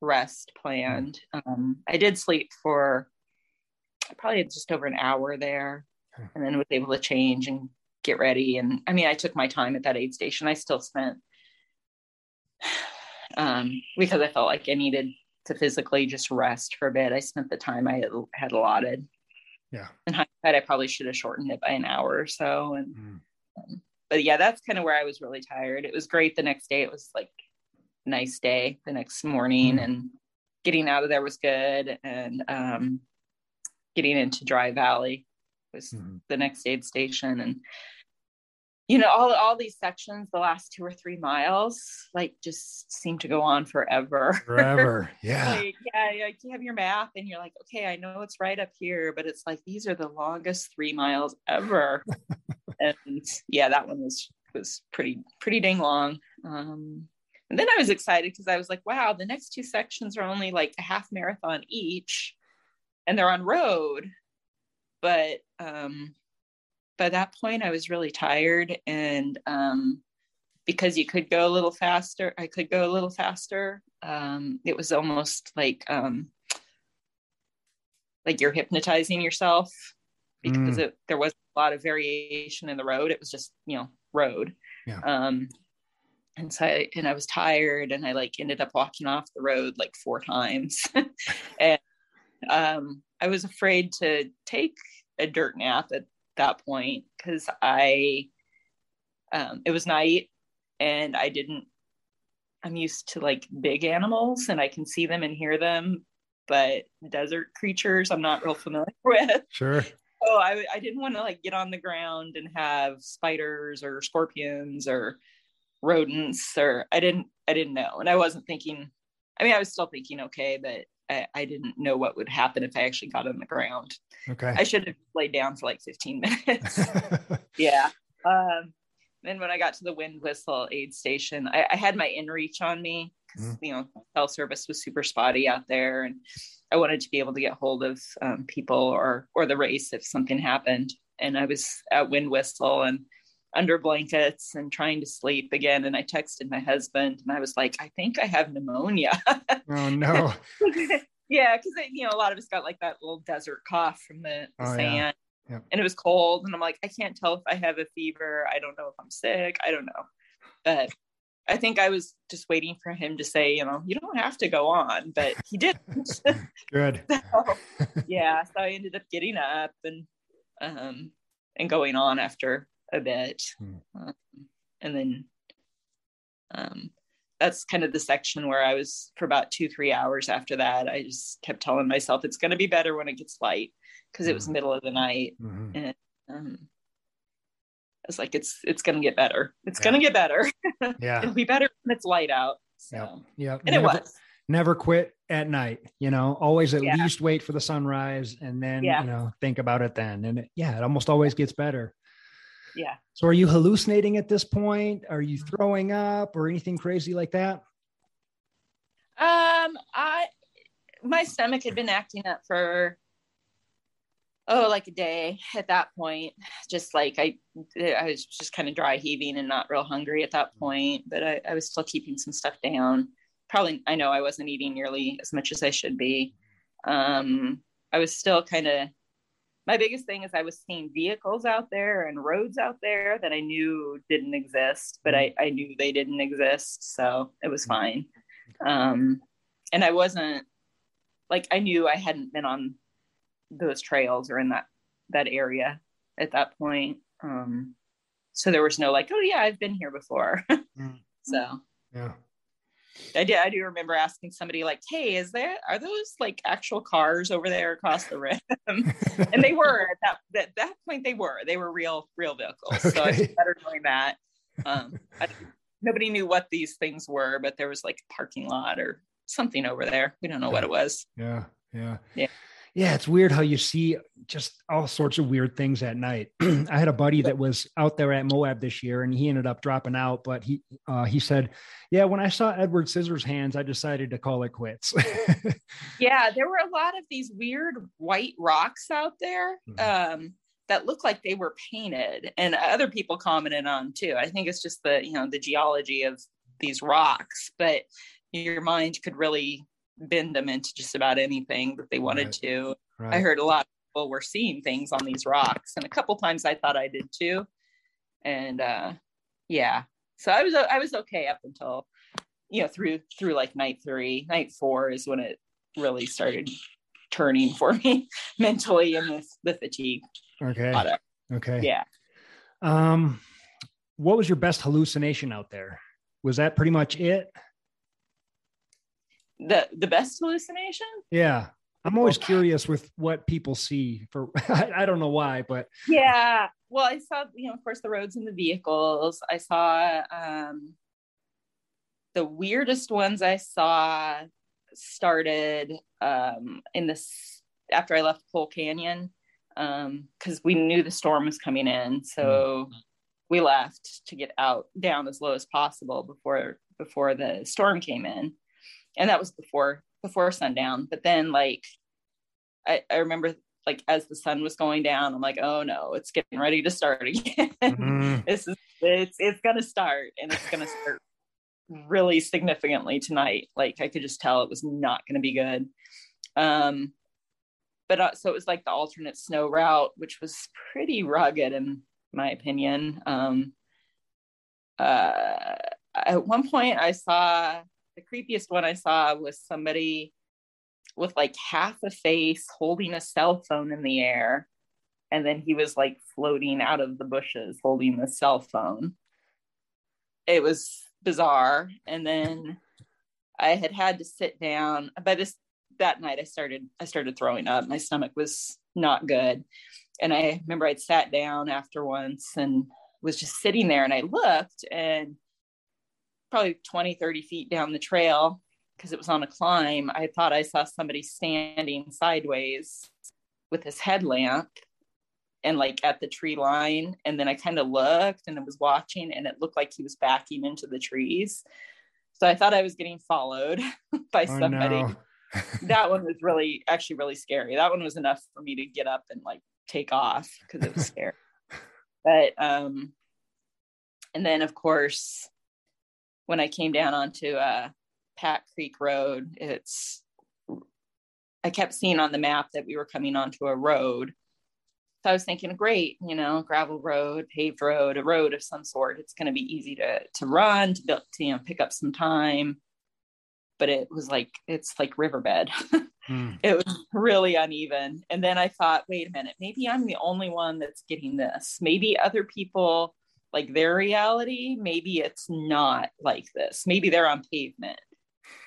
rest planned. Um, I did sleep for probably just over an hour there and then was able to change and get ready. And i mean i took my time at that aid station. I still spent um because i felt like i needed to physically just rest for a bit i spent the time i had, allotted. Yeah. in hindsight i probably should have shortened it by an hour or so. And Mm. but yeah that's kind of where i was really tired. It was great the next day. It was like a nice day the next morning Mm. and getting out of there was good. And um getting into dry valley was Mhm. the next aid station and you know all all these sections the last two or three miles like just seem to go on forever [LAUGHS] Forever. Yeah. like yeah like you have your map and you're like okay i know it's right up here but it's like these are the longest three miles ever [LAUGHS] and yeah that one was was pretty pretty dang long um and then i was excited because i was like wow the next two sections are only like a half marathon each and they're on road but um by that point i was really tired and um because you could go a little faster i could go a little faster um it was almost like um like you're hypnotizing yourself because Mm. it, there was a lot of variation in the road it was just you know road Yeah. um and so I, and i was tired and i like ended up walking off the road like four times [LAUGHS] and um i was afraid to take a dirt nap at that point because i um it was night and i didn't i'm used to like big animals and i can see them and hear them but desert creatures i'm not real familiar [LAUGHS] with Sure. oh I, I didn't want to like get on the ground and have spiders or scorpions or rodents or i didn't i didn't know and i wasn't thinking i mean i was still thinking okay but I, I didn't know what would happen if i actually got on the ground Okay. i should have laid down for like 15 minutes [LAUGHS] [LAUGHS] yeah um then when i got to the wind whistle aid station i, I had my inReach on me because Mhm. you know cell service was super spotty out there and i wanted to be able to get hold of um, people or or the race if something happened and i was at wind whistle and under blankets and trying to sleep again. And I texted my husband and I was like, I think I have pneumonia. oh [LAUGHS] no. yeah, because you know a lot of us got like that little desert cough from the, the Oh, yeah. sand, Yep. and it was cold, and I'm like, I can't tell if I have a fever. I don't know if I'm sick. I don't know, but I think I was just waiting for him to say, you know, you don't have to go on, but he didn't. [LAUGHS] [LAUGHS] Good. So, yeah, so I ended up getting up and um and going on after a bit, Hmm. um, and then um that's kind of the section where I was for about two three hours after that. I just kept telling myself it's going to be better when it gets light because it was Mhm. middle of the night. Mhm. Um, I was like, it's it's going to get better. It's Yeah. going to get better. [LAUGHS] Yeah. It'll be better when it's light out. So, yeah. Yep. and it Never- was. never quit at night you know always at Yeah. least wait for the sunrise and then Yeah. you know think about it then and it, yeah it almost always gets better Yeah. so are you hallucinating at this point are you throwing up or anything crazy like that Um, I my stomach had been acting up for oh like a day at that point. Just like I I was just kind of dry heaving and not real hungry at that point, but I, I was still keeping some stuff down. Probably I know I wasn't eating nearly as much as I should be. Um, I was still kind of my biggest thing is I was seeing vehicles out there and roads out there that I knew didn't exist, but I, I knew they didn't exist. So it was fine. Um, and I wasn't like, I knew I hadn't been on those trails or in that, that area at that point. Um, so there was no like, oh yeah, I've been here before. [LAUGHS] Mm. so yeah I did. I do remember asking somebody like, "Hey, is there are those like actual cars over there across the rim?" [LAUGHS] and they were at that that that point. They were. They were real real vehicles. So I Okay. better knowing that. Um, I, nobody knew what these things were, but there was like a parking lot or something over there. We don't know what it was. yeah yeah Yeah. Yeah it's weird how you see just all sorts of weird things at night [CLEARS THROAT] i had a buddy that was out there at moab this year and he ended up dropping out but he uh, he said yeah when i saw edward scissorhands i decided to call it quits [LAUGHS] Yeah, there were a lot of these weird white rocks out there Mhm. um, that looked like they were painted, and other people commented on too. I think it's just the you know the geology of these rocks, but your mind could really bend them into just about anything that they wanted Right. to. right I heard a lot of people were seeing things on these rocks, and a couple times I thought I did too. And uh, yeah, so I was I was okay up until you know through through like night three. Night four is when it really started turning for me [LAUGHS] mentally, and the the fatigue. okay okay Yeah, Um, what was your best hallucination out there? Was that pretty much it? The the best hallucination. Yeah. I'm always curious with what people see for [LAUGHS] I, I don't know why, but Yeah. Well, I saw, you know, of course, the roads and the vehicles. I saw um, the weirdest ones I saw started um, in this after I left Pole Canyon Um, because we knew the storm was coming in. So we left to get out down as low as possible before before the storm came in. And that was before before sundown. But then like I, I remember like as the sun was going down, I'm like, oh no, it's getting ready to start [LAUGHS] again. Mhm. this is it's it's gonna start and it's gonna start really significantly tonight. Like I could just tell it was not gonna be good. Um but uh, so it was like the alternate snow route, which was pretty rugged in my opinion. Um uh at one point I saw the creepiest one I saw was somebody with like half a face holding a cell phone in the air. And then he was like floating out of the bushes holding the cell phone. It was bizarre. And then I had had to sit down. By this that night I started I started throwing up. My stomach was not good. And I remember I'd sat down after once and was just sitting there and I looked and probably 20, 30 feet down the trail, because it was on a climb, I thought I saw somebody standing sideways with his headlamp and like at the tree line. And then I kind of looked and I was watching and it looked like he was backing into the trees. So I thought I was getting followed [LAUGHS] by Oh, somebody. no. [LAUGHS] that one was really actually really scary. That one was enough for me to get up and like take off because it was scary. [LAUGHS] but um and then of course when i came down onto uh pat creek road it's i kept seeing on the map that we were coming onto a road. So i was thinking great you know gravel road paved road a road of some sort. It's going to be easy to to run to, build, to you know pick up some time. But it was like it's like riverbed. [LAUGHS] Mm. it was really uneven. And then i thought wait a minute maybe i'm the only one that's getting this. Maybe other people like their reality maybe it's not like this maybe they're on pavement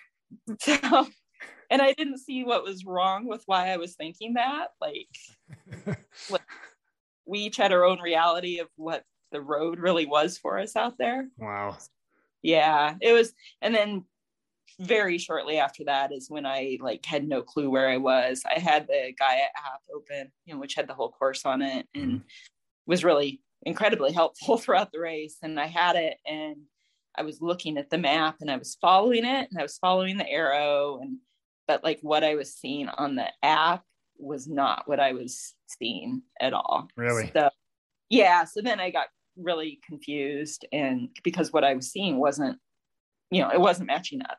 [LAUGHS] so and i didn't see what was wrong with why i was thinking that like, [LAUGHS] like we each had our own reality of what the road really was for us out there wow yeah it was and then very shortly after that is when I like had no clue where I was. I had the Gaia app open, you know, which had the whole course on it and mm-hmm. was really incredibly helpful [LAUGHS] throughout the race. And I had it and I was looking at the map and I was following it and I was following the arrow and but like what I was seeing on the app was not what I was seeing at all. Really? So yeah. So then I got really confused and because what I was seeing wasn't, you know, it wasn't matching up.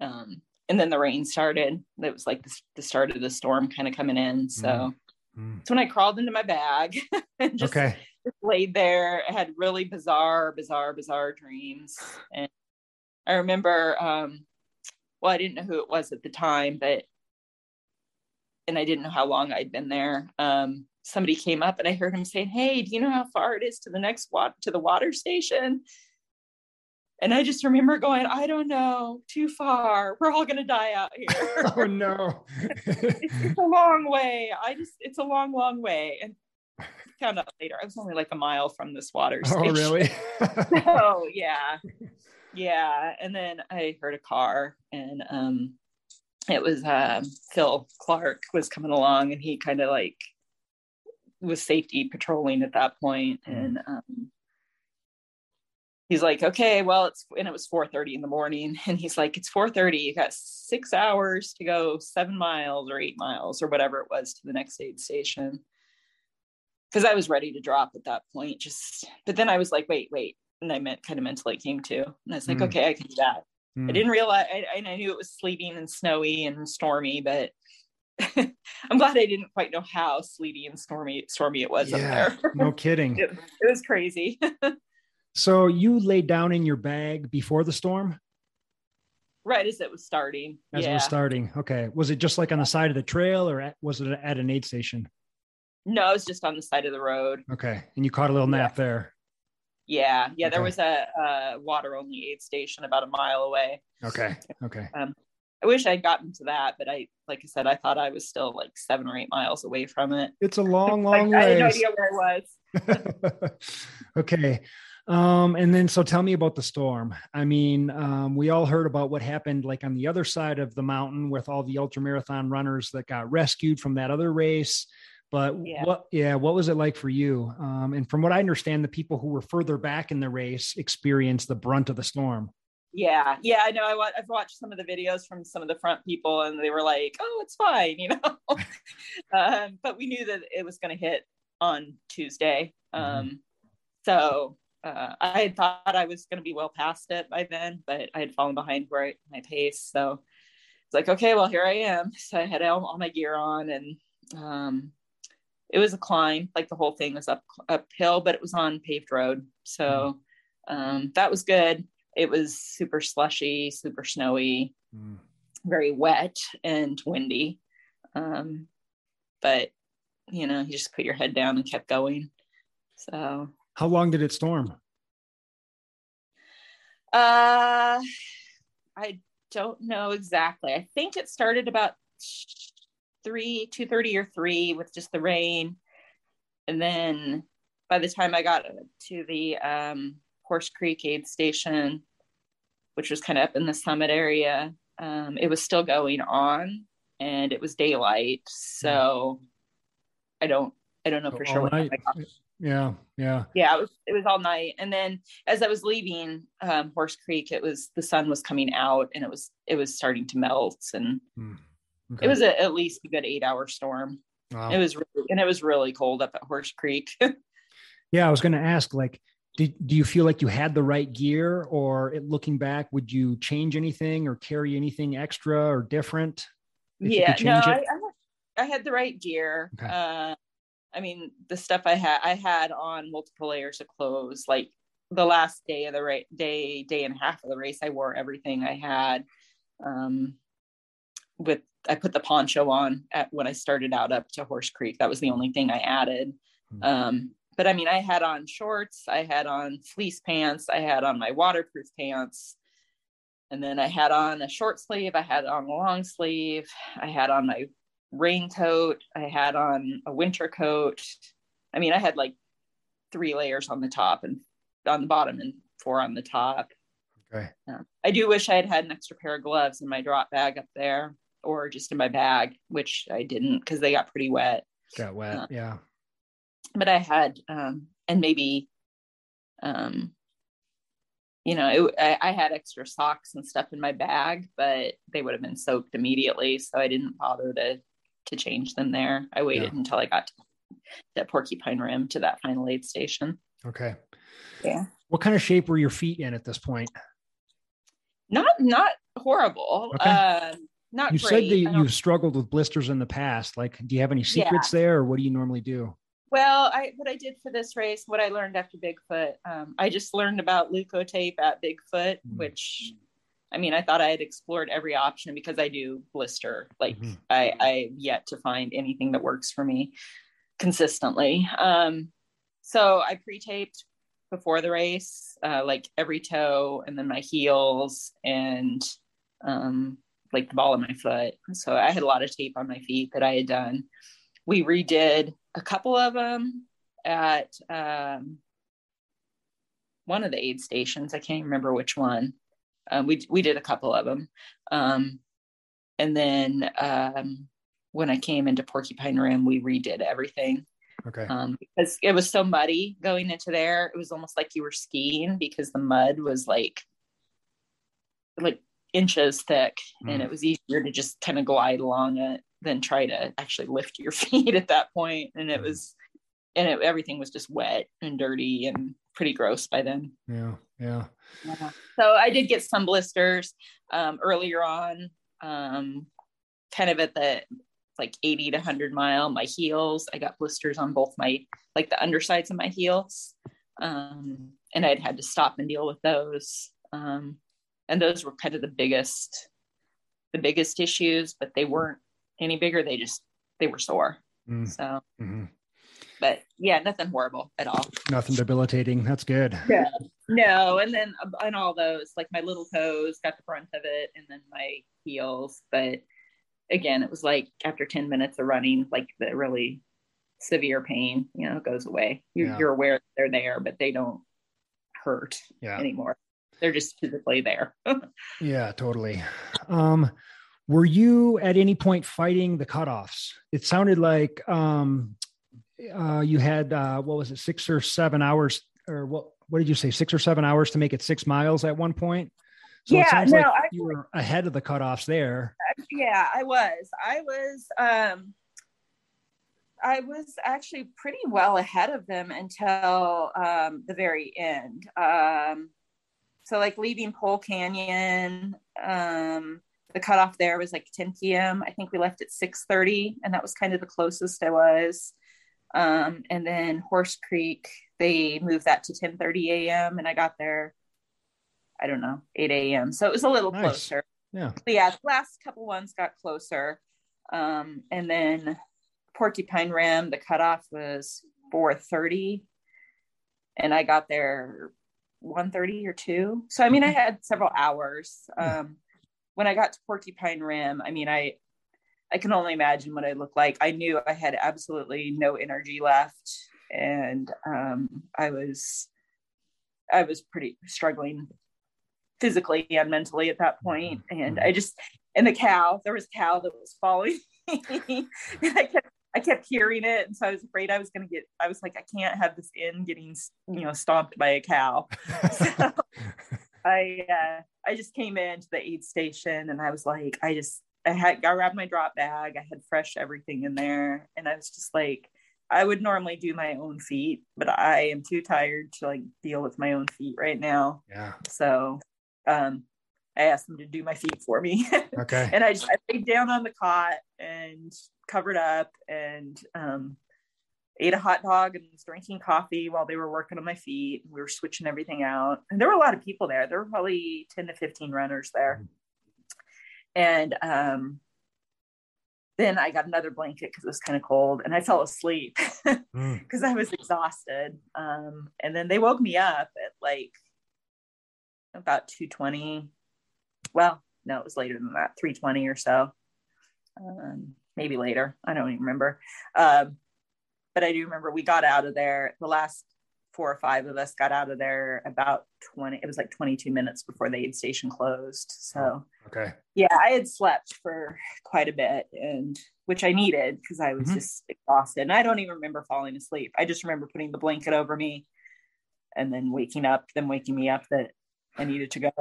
Um, and then the rain started. It was like the, the start of the storm kind of coming in. So mm. Mm. that's when I crawled into my bag [LAUGHS] and just, okay. just laid there. I had really bizarre, bizarre, bizarre dreams. And I remember, um, well, I didn't know who it was at the time, but, and I didn't know how long I'd been there. Um, somebody came up and I heard him saying, Hey, do you know how far it is to the next water, to the water station? And I just remember going, I don't know, too far. We're all going to die out [LAUGHS] here. oh, no. [LAUGHS] it's, a long way. I just, it's a long, long way. And found out later, I was only like a mile from this water oh, station. Oh, really? [LAUGHS] oh, yeah. Yeah. And then I heard a car and um, it was uh, Phil Clark was coming along and he kind of like was safety patrolling at that point. And um, he's like, okay, well, it's and it was 4:30 in the morning, [LAUGHS] and he's like, it's 4:30. You got six hours to go seven miles or eight miles or whatever it was to the next aid station. Because I was ready to drop at that point. Just, but then I was like, wait, wait, and I meant kind of mentally came to, and I was like, mm. okay, I can do that. Mm. I didn't realize, I, I knew it was sleeting and snowy and stormy, but [LAUGHS] I'm glad I didn't quite know how sleety and stormy stormy it was yeah, up there. no kidding. [LAUGHS] It, it was crazy. So you laid down in your bag before the storm? Right as it was starting. As yeah. it was starting. Okay. Was it just like on the side of the trail or at, was it at an aid station? No, it was just on the side of the road. Okay. And you caught a little nap yeah. there. Yeah. Yeah. Okay. There was a, a water only aid station about a mile away. Okay. Okay. Um, I wish I'd gotten to that, but I, like I said, I thought I was still like seven or eight miles away from it. It's a long, [LAUGHS] long like, way. I had no idea where I was. [LAUGHS] [LAUGHS] okay. Um, and then, so tell me about the storm. I mean, um, we all heard about what happened like on the other side of the mountain with all the ultra marathon runners that got rescued from that other race. But yeah. what, yeah, what was it like for you? Um, and from what I understand, the people who were further back in the race experienced the brunt of the storm. Yeah, yeah, I know. I I've watched some of the videos from some of the front people, and they were like, "Oh, it's fine," [LAUGHS] you know. um, but we knew that it was going to hit on Tuesday, mm-hmm. um, mm-hmm. so uh, I had thought I was going to be well past it by then, but I had fallen behind where I, my pace. So it's like, okay, well, here I am. [LAUGHS] So I had all, all my gear on and um, it was a climb. Like the whole thing was up uphill, but it was on paved road. So um, that was good. It was super slushy, super snowy, mm. very wet and windy. Um, but you know, you just put your head down and kept going. So how long did it storm? Uh, I don't know exactly. I think it started about three, two thirty or three with just the rain, and then by the time I got to the um, Horse Creek aid station, which was kind of up in the summit area, um, it was still going on, and it was daylight. So I don't, I don't know for sure. Yeah, yeah, yeah. It was it was all night, and then as I was leaving um, Horse Creek, it was the sun was coming out, and it was it was starting to melt, and mm, okay. it was a, at least a good eight hour storm. Wow. It was really, and it was really cold up at Horse Creek. [LAUGHS] yeah, I was going to ask, like, did, do you feel like you had the right gear or it, looking back, would you change anything or carry anything extra or different? Yeah, no, I, I, had the right gear. Okay. Uh, I mean, the stuff I had, I had on multiple layers of clothes. Like the last day of the race, day, day and a half of the race, I wore everything I had. Um, with I put the poncho on at when I started out up to Horse Creek. That was the only thing I added. Mm-hmm. Um, but I mean, I had on shorts, I had on fleece pants, I had on my waterproof pants, and then I had on a short sleeve, I had on a long sleeve, I had on my raincoat, I had on a winter coat. I mean, I had like three layers on the top and on the bottom and four on the top. Okay. Yeah. I do wish I had had an extra pair of gloves in my drop bag up there or just in my bag, which I didn't because they got pretty wet. Got wet, uh, yeah but I had, um, and maybe, um, you know, it, I, I, had extra socks and stuff in my bag, but they would have been soaked immediately, so I didn't bother to to change them there. I waited yeah. until I got to that Porcupine Rim to that final aid station. Okay. Yeah. What kind of shape were your feet in at this point? Not not horrible. Okay. Uh, not you great. said that you've struggled with blisters in the past. Like, do you have any secrets yeah. there, or what do you normally do? Well, I what I did for this race, what I learned after Bigfoot, um, I just learned about Leukotape at Bigfoot, mm-hmm. which I mean, I thought I had explored every option because I do blister. Like mm-hmm. I, I yet to find anything that works for me consistently. Um, so I pre-taped before the race, uh, like every toe and then my heels and um, like the ball of my foot. So I had a lot of tape on my feet that I had done. We redid a couple of them at um, one of the aid stations. I can't remember which one. Um, we we did a couple of them, um, and then um, when I came into Porcupine Rim, we redid everything. Okay. Um, because it was so muddy going into there, it was almost like you were skiing because the mud was like like inches thick, mm. and it was easier to just kind of glide along it than try to actually lift your [LAUGHS] feet at that point and it mm-hmm. was and it, everything was just wet and dirty and pretty gross by then yeah yeah, yeah. so i did get some blisters um, earlier on um, kind of at the like 80 to 100 mile my heels i got blisters on both my like the undersides of my heels um, and i'd had to stop and deal with those um, and those were kind of the biggest the biggest issues but they weren't any bigger. They just they were sore. Mm. So, mm-hmm. But yeah, nothing horrible at all. Nothing debilitating. That's good. Yeah. No, and then on all those, like my little toes got the brunt of it, and then my heels. But again, it was like after ten minutes of running, like the really severe pain, you know, goes away. You're, yeah. you're aware they're there, but they don't hurt yeah. anymore. They're just physically there. [LAUGHS] yeah, totally. Um, were you at any point fighting the cutoffs? It sounded like um, uh, you had uh, what was it, six or seven hours, or what? What did you say? Six or seven hours to make it six miles at one point. So yeah, it sounds no, like I, you were ahead of the cutoffs there. Yeah, I was. I was. Um, I was actually pretty well ahead of them until um, the very end. Um, so, like leaving Pole Canyon, um, the cutoff there was like 10 p.m. I think we left at 6:30, and that was kind of the closest I was. Um, and then Horse Creek, they moved that to 10:30 a.m. and I got there, I don't know, 8 a.m. So it was a little nice. closer. Yeah. But yeah, the last couple ones got closer. Um, and then Porcupine Rim, the cutoff was 4:30, and I got there 1:30 or two. So I mean, I had several hours. Um, when I got to Porcupine Rim, I mean, I I can only imagine what I looked like. I knew I had absolutely no energy left, and um, I was I was pretty struggling physically and mentally at that point. And I just and the cow, there was a cow that was following me. [LAUGHS] I kept I kept hearing it, and so I was afraid I was going to get. I was like, I can't have this in getting you know stomped by a cow. [LAUGHS] So, I uh, I just came into the aid station and I was like, I just I had I grabbed my drop bag. I had fresh everything in there, and I was just like, I would normally do my own feet, but I am too tired to like deal with my own feet right now. Yeah. So um I asked them to do my feet for me. [LAUGHS] Okay. and I just I laid down on the cot and covered up and um ate a hot dog and was drinking coffee while they were working on my feet. We were switching everything out. And there were a lot of people there. There were probably 10 to 15 runners there. And um then I got another blanket because it was kind of cold and I fell asleep Mm. [LAUGHS] because I was exhausted. Um, and then they woke me up at like about 220. Well, no, it was later than that, 320 or so. Um, maybe later. I don't even remember. Um, but I do remember we got out of there. The last four or five of us got out of there about 20. It was like 22 minutes before the aid station closed. So Okay. yeah, I had slept for quite a bit and which I needed because I was Mhm. just exhausted. And I don't even remember falling asleep. I just remember putting the blanket over me and then waking up, then waking me up that I needed to go.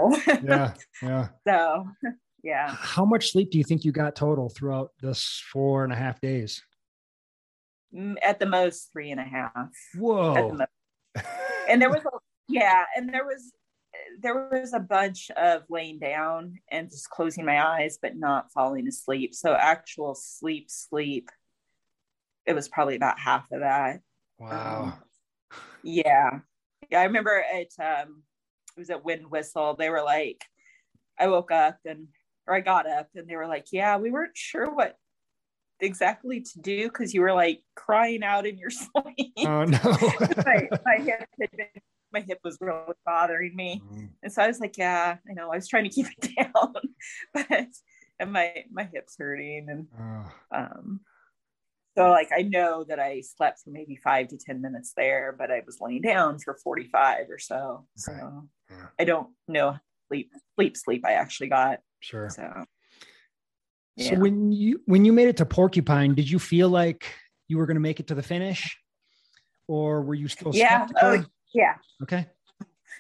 Yeah. [LAUGHS] Yeah. so [LAUGHS] yeah. How much sleep do you think you got total throughout this four and a half days? Mm, At the most three and a half. Whoa. And there was a yeah, and there was there was a bunch of laying down and just closing my eyes but not falling asleep. So actual sleep, sleep, it was probably about half of that. wow. Yeah. Yeah. I remember it um it was at Wind Whistle. They were like, I woke up and or I got up and they were like, Yeah, we weren't sure what exactly to do because you were like crying out in your [LAUGHS] sleep. Oh no. [LAUGHS] my, my hip had been my hip was really bothering me. Mm. And so I was like, Yeah, I know, I was trying to keep [LAUGHS] it down, but and my my hips hurting and Oh, um so like I know that I slept for maybe five to ten minutes there, but I was laying down for 45 or so. So Yeah. I don't know sleep sleep sleep I actually got. sure. So So when you when you made it to Porcupine, did you feel like you were going to make it to the finish, or were you still Yeah. skeptical? Oh, yeah. Okay.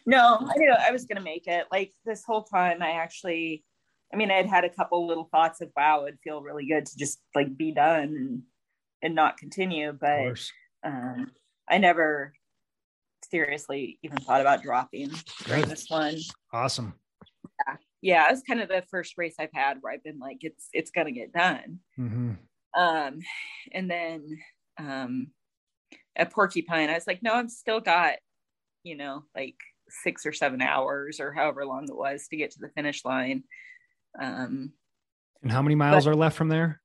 No, I knew I was gonna make it. Like this whole time I actually I mean, I'd had a couple little thoughts of wow, it'd feel really good to just like be done and and not continue. But um I never seriously even thought about dropping during this one. Awesome. yeah, it's kind of the first race I've had where I've been like, it's it's gonna get done. hmm Um, and then um, at Porcupine, I was like, no, I've still got, you know, like six or seven hours or however long it was to get to the finish line. Um, And how many miles are left from there?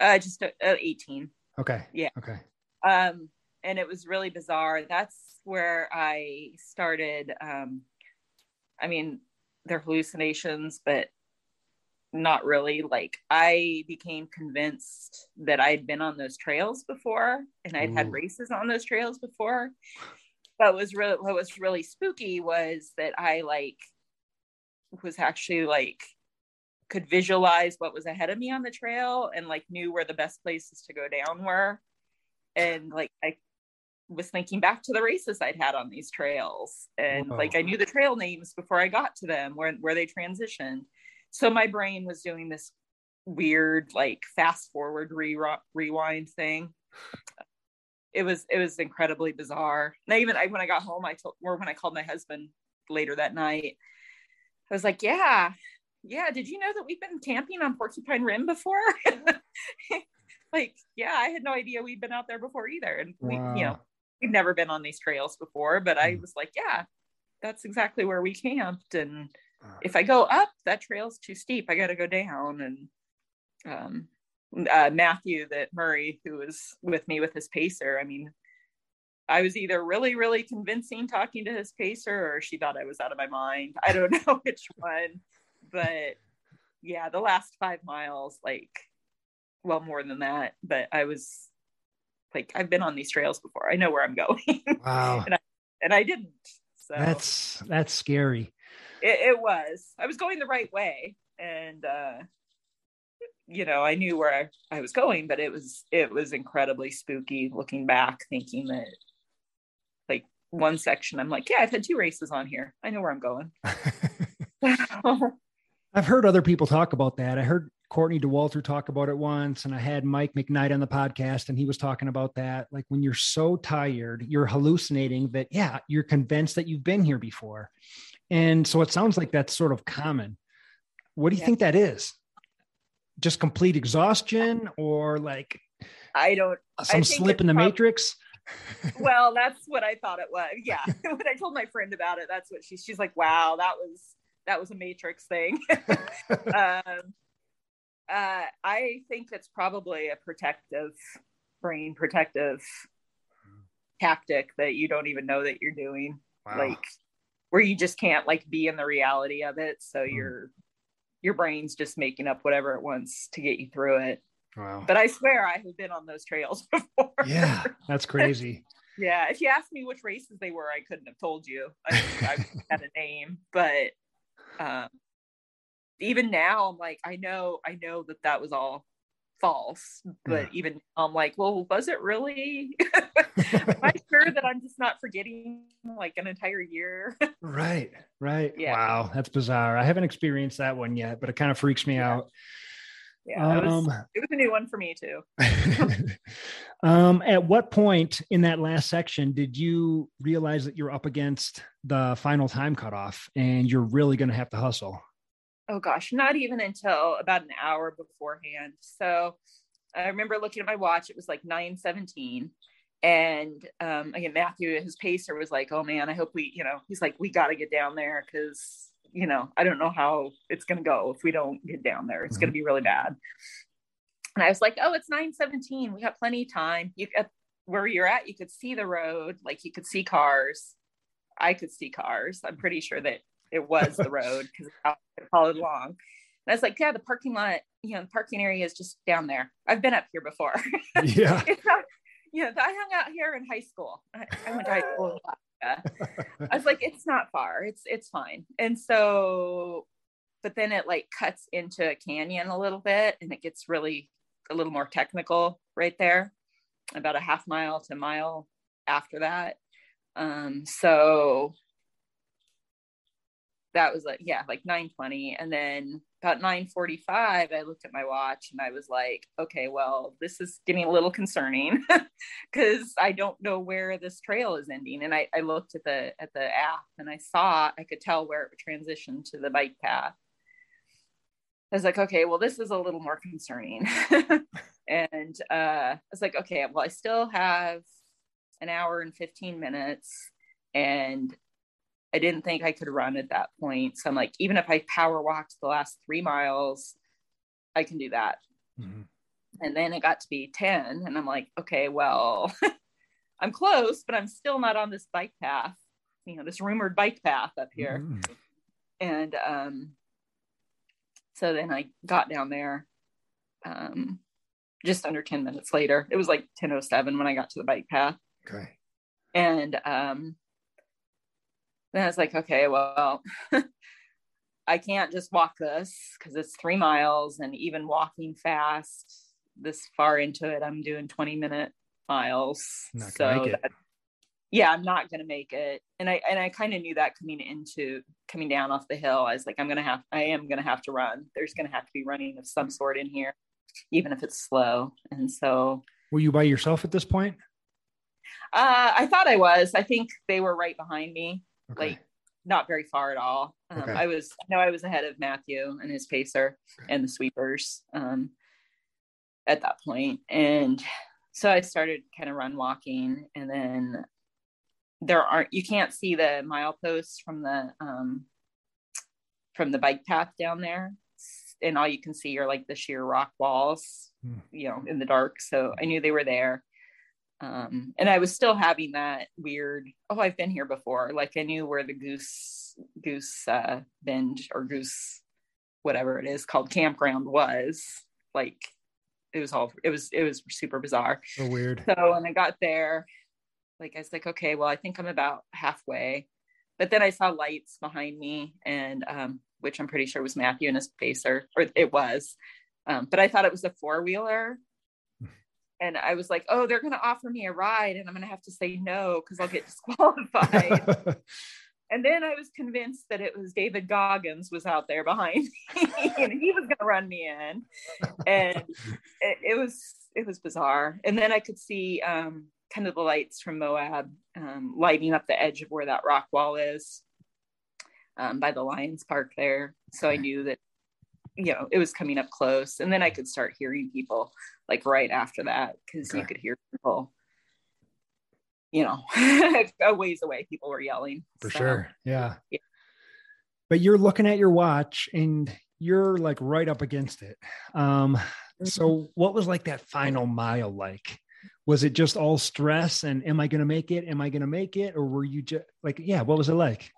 uh, just uh, uh, 18. Okay. Yeah. Okay. um and it was really bizarre that's where i started um i mean they're hallucinations but not really. Like i became convinced that i'd been on those trails before and i'd Ooh. had races on those trails before. But was really what was really spooky was that i like was actually like could visualize what was ahead of me on the trail and like knew where the best places to go down were. And like I was thinking back to the races I'd had on these trails, and Whoa. like I knew the trail names before I got to them, where where they transitioned. So my brain was doing this weird like fast forward re- rewind thing. It was it was incredibly bizarre. And I even I, when I got home, I told or when I called my husband later that night, I was like, "Yeah, yeah. Did you know that we've been camping on Porcupine Rim before?" [LAUGHS] like yeah i had no idea we'd been out there before either and we you know We've never been on these trails before but i Mm. was like yeah that's exactly where we camped. And Uh, if i go up that trail's too steep. I gotta go down. And um uh, matthew that murray who was with me with his pacer i mean i was either really really convincing talking to his pacer or she thought i was out of my mind. I don't [LAUGHS] know which one. But yeah the last five miles like well more than that but i was like i've been on these trails before i know where i'm going Wow. [LAUGHS] and i didn't so That's that's scary. it, it was i was going the right way and uh you know i knew where I, I was going but it was it was incredibly spooky looking back thinking that like one section i'm like yeah i've had two races on here i know where i'm going [LAUGHS] [LAUGHS] I've heard other people talk about that. I heard Courtney Dauwalter talk about it once, and I had Mike McKnight on the podcast, and he was talking about that. Like when you're so tired, you're hallucinating that, yeah, you're convinced that you've been here before. And so it sounds like that's sort of common. What do you yeah. think that is? Just complete exhaustion or like I don't some slip in the matrix? [LAUGHS] well, that's what I thought it was. Yeah. [LAUGHS] when I told my friend about it, that's what she she's like, wow, that was that was a matrix thing. [LAUGHS] um, uh, I think it's probably a protective brain protective tactic that you don't even know that you're doing. Wow. Like where you just can't like be in the reality of it. So mm. your your brain's just making up whatever it wants to get you through it. Wow. But I swear I have been on those trails [LAUGHS] before. Yeah, that's crazy. [LAUGHS] yeah. If you asked me which races they were, I couldn't have told you. I, I [LAUGHS] had a name, but um, even now I'm like, I know, I know that that was all false but yeah. even i'm like well was it really? [LAUGHS] Am i [LAUGHS] sure that i'm just not forgetting like an entire year? [LAUGHS] Right right. Yeah. wow that's bizarre. I haven't experienced that one yet but it kind of freaks me yeah. out. Yeah um, it, was, um, it was a new one for me too. Um at what point in that last section did you realize that you're up against the final time cutoff and you're really going to have to hustle oh gosh, not even until about an hour beforehand. So I remember looking at my watch, it was like 9 17. And um, again, Matthew, his pacer was like, oh man, I hope we, you know, he's like, we got to get down there because, you know, I don't know how it's going to go if we don't get down there. It's mm-hmm. going to be really bad. And I was like, oh, it's 9 17. We got plenty of time. You at where you're at, you could see the road, like you could see cars. I could see cars. I'm pretty sure that it was the road because I followed along. And I was like, yeah, the parking lot, you know, the parking area is just down there. I've been up here before. [LAUGHS] Yeah. [LAUGHS] not, you know, I hung out here in high school. I, I went to high school. I was like, it's not far. It's it's fine. And so, but then it like cuts into a canyon a little bit, and it gets really a little more technical right there, about a half mile to mile after that. Um, so that was like yeah like 920 and then about 945 i looked at my watch and i was like okay well this is getting a little concerning [LAUGHS] because i don't know where this trail is ending. And I, I looked at the at the app and i saw i could tell where it would transition to the bike path. I was like okay well this is a little more concerning. [LAUGHS] And uh, i was like okay well i still have an hour and 15 minutes and I didn't think I could run at that point. So I'm like, even if I power walked the last three miles, I can do that. Mm-hmm. And then it got to be 10. And I'm like, okay, well, [LAUGHS] I'm close, but I'm still not on this bike path, you know, this rumored bike path up here. Mm-hmm. And um, so then I got down there um, just under 10 minutes later. It was like 10.07 when I got to the bike path. Okay. And um, then I was like, okay, well, [LAUGHS] I can't just walk this because it's three miles, and even walking fast this far into it, I'm doing 20 minute miles. so that, yeah, I'm not gonna make it. And I and I kind of knew that coming into coming down off the hill. I was like, I'm gonna have I am gonna have to run. There's gonna have to be running of some sort in here, even if it's slow. And so were you by yourself at this point? Uh, I thought I was. I think they were right behind me okay. like not very far at all. Um, okay. I was no, I was ahead of Matthew and his pacer okay. and the sweepers um, at that point, and so I started kind of run walking, and then there aren't you can't see the mileposts from the um, from the bike path down there, and all you can see are like the sheer rock walls, hmm. you know, in the dark. So I knew they were there um, and I was still having that weird, oh, I've been here before. Like I knew where the goose goose uh, bend or goose whatever it is called campground was. Like it was all it was it was super bizarre. So weird. So when I got there, like I was like, okay, well, I think I'm about halfway. But then I saw lights behind me, and um, which I'm pretty sure was Matthew and his pacer, or it was. Um, but I thought it was a four wheeler and I was like, oh, they're going to offer me a ride and I'm going to have to say no because I'll get disqualified. [LAUGHS] and then I was convinced that it was David Goggins was out there behind me [LAUGHS] and he was going to run me in. And it, it, was, it was bizarre. And then I could see um, kind of the lights from Moab um, lighting up the edge of where that rock wall is um, by the Lions Park there. So I knew that, you know, it was coming up close. And then I could start hearing people like right after that because okay. you could hear people you know, [LAUGHS] a ways away, people were yelling. For so, sure. Yeah. yeah. But you're looking at your watch and you're like right up against it. Um, mm-hmm. so what was like that final mile like? Was it just all stress and am I going to make it? Am I going to make it? Or were you just like, yeah, what was it like?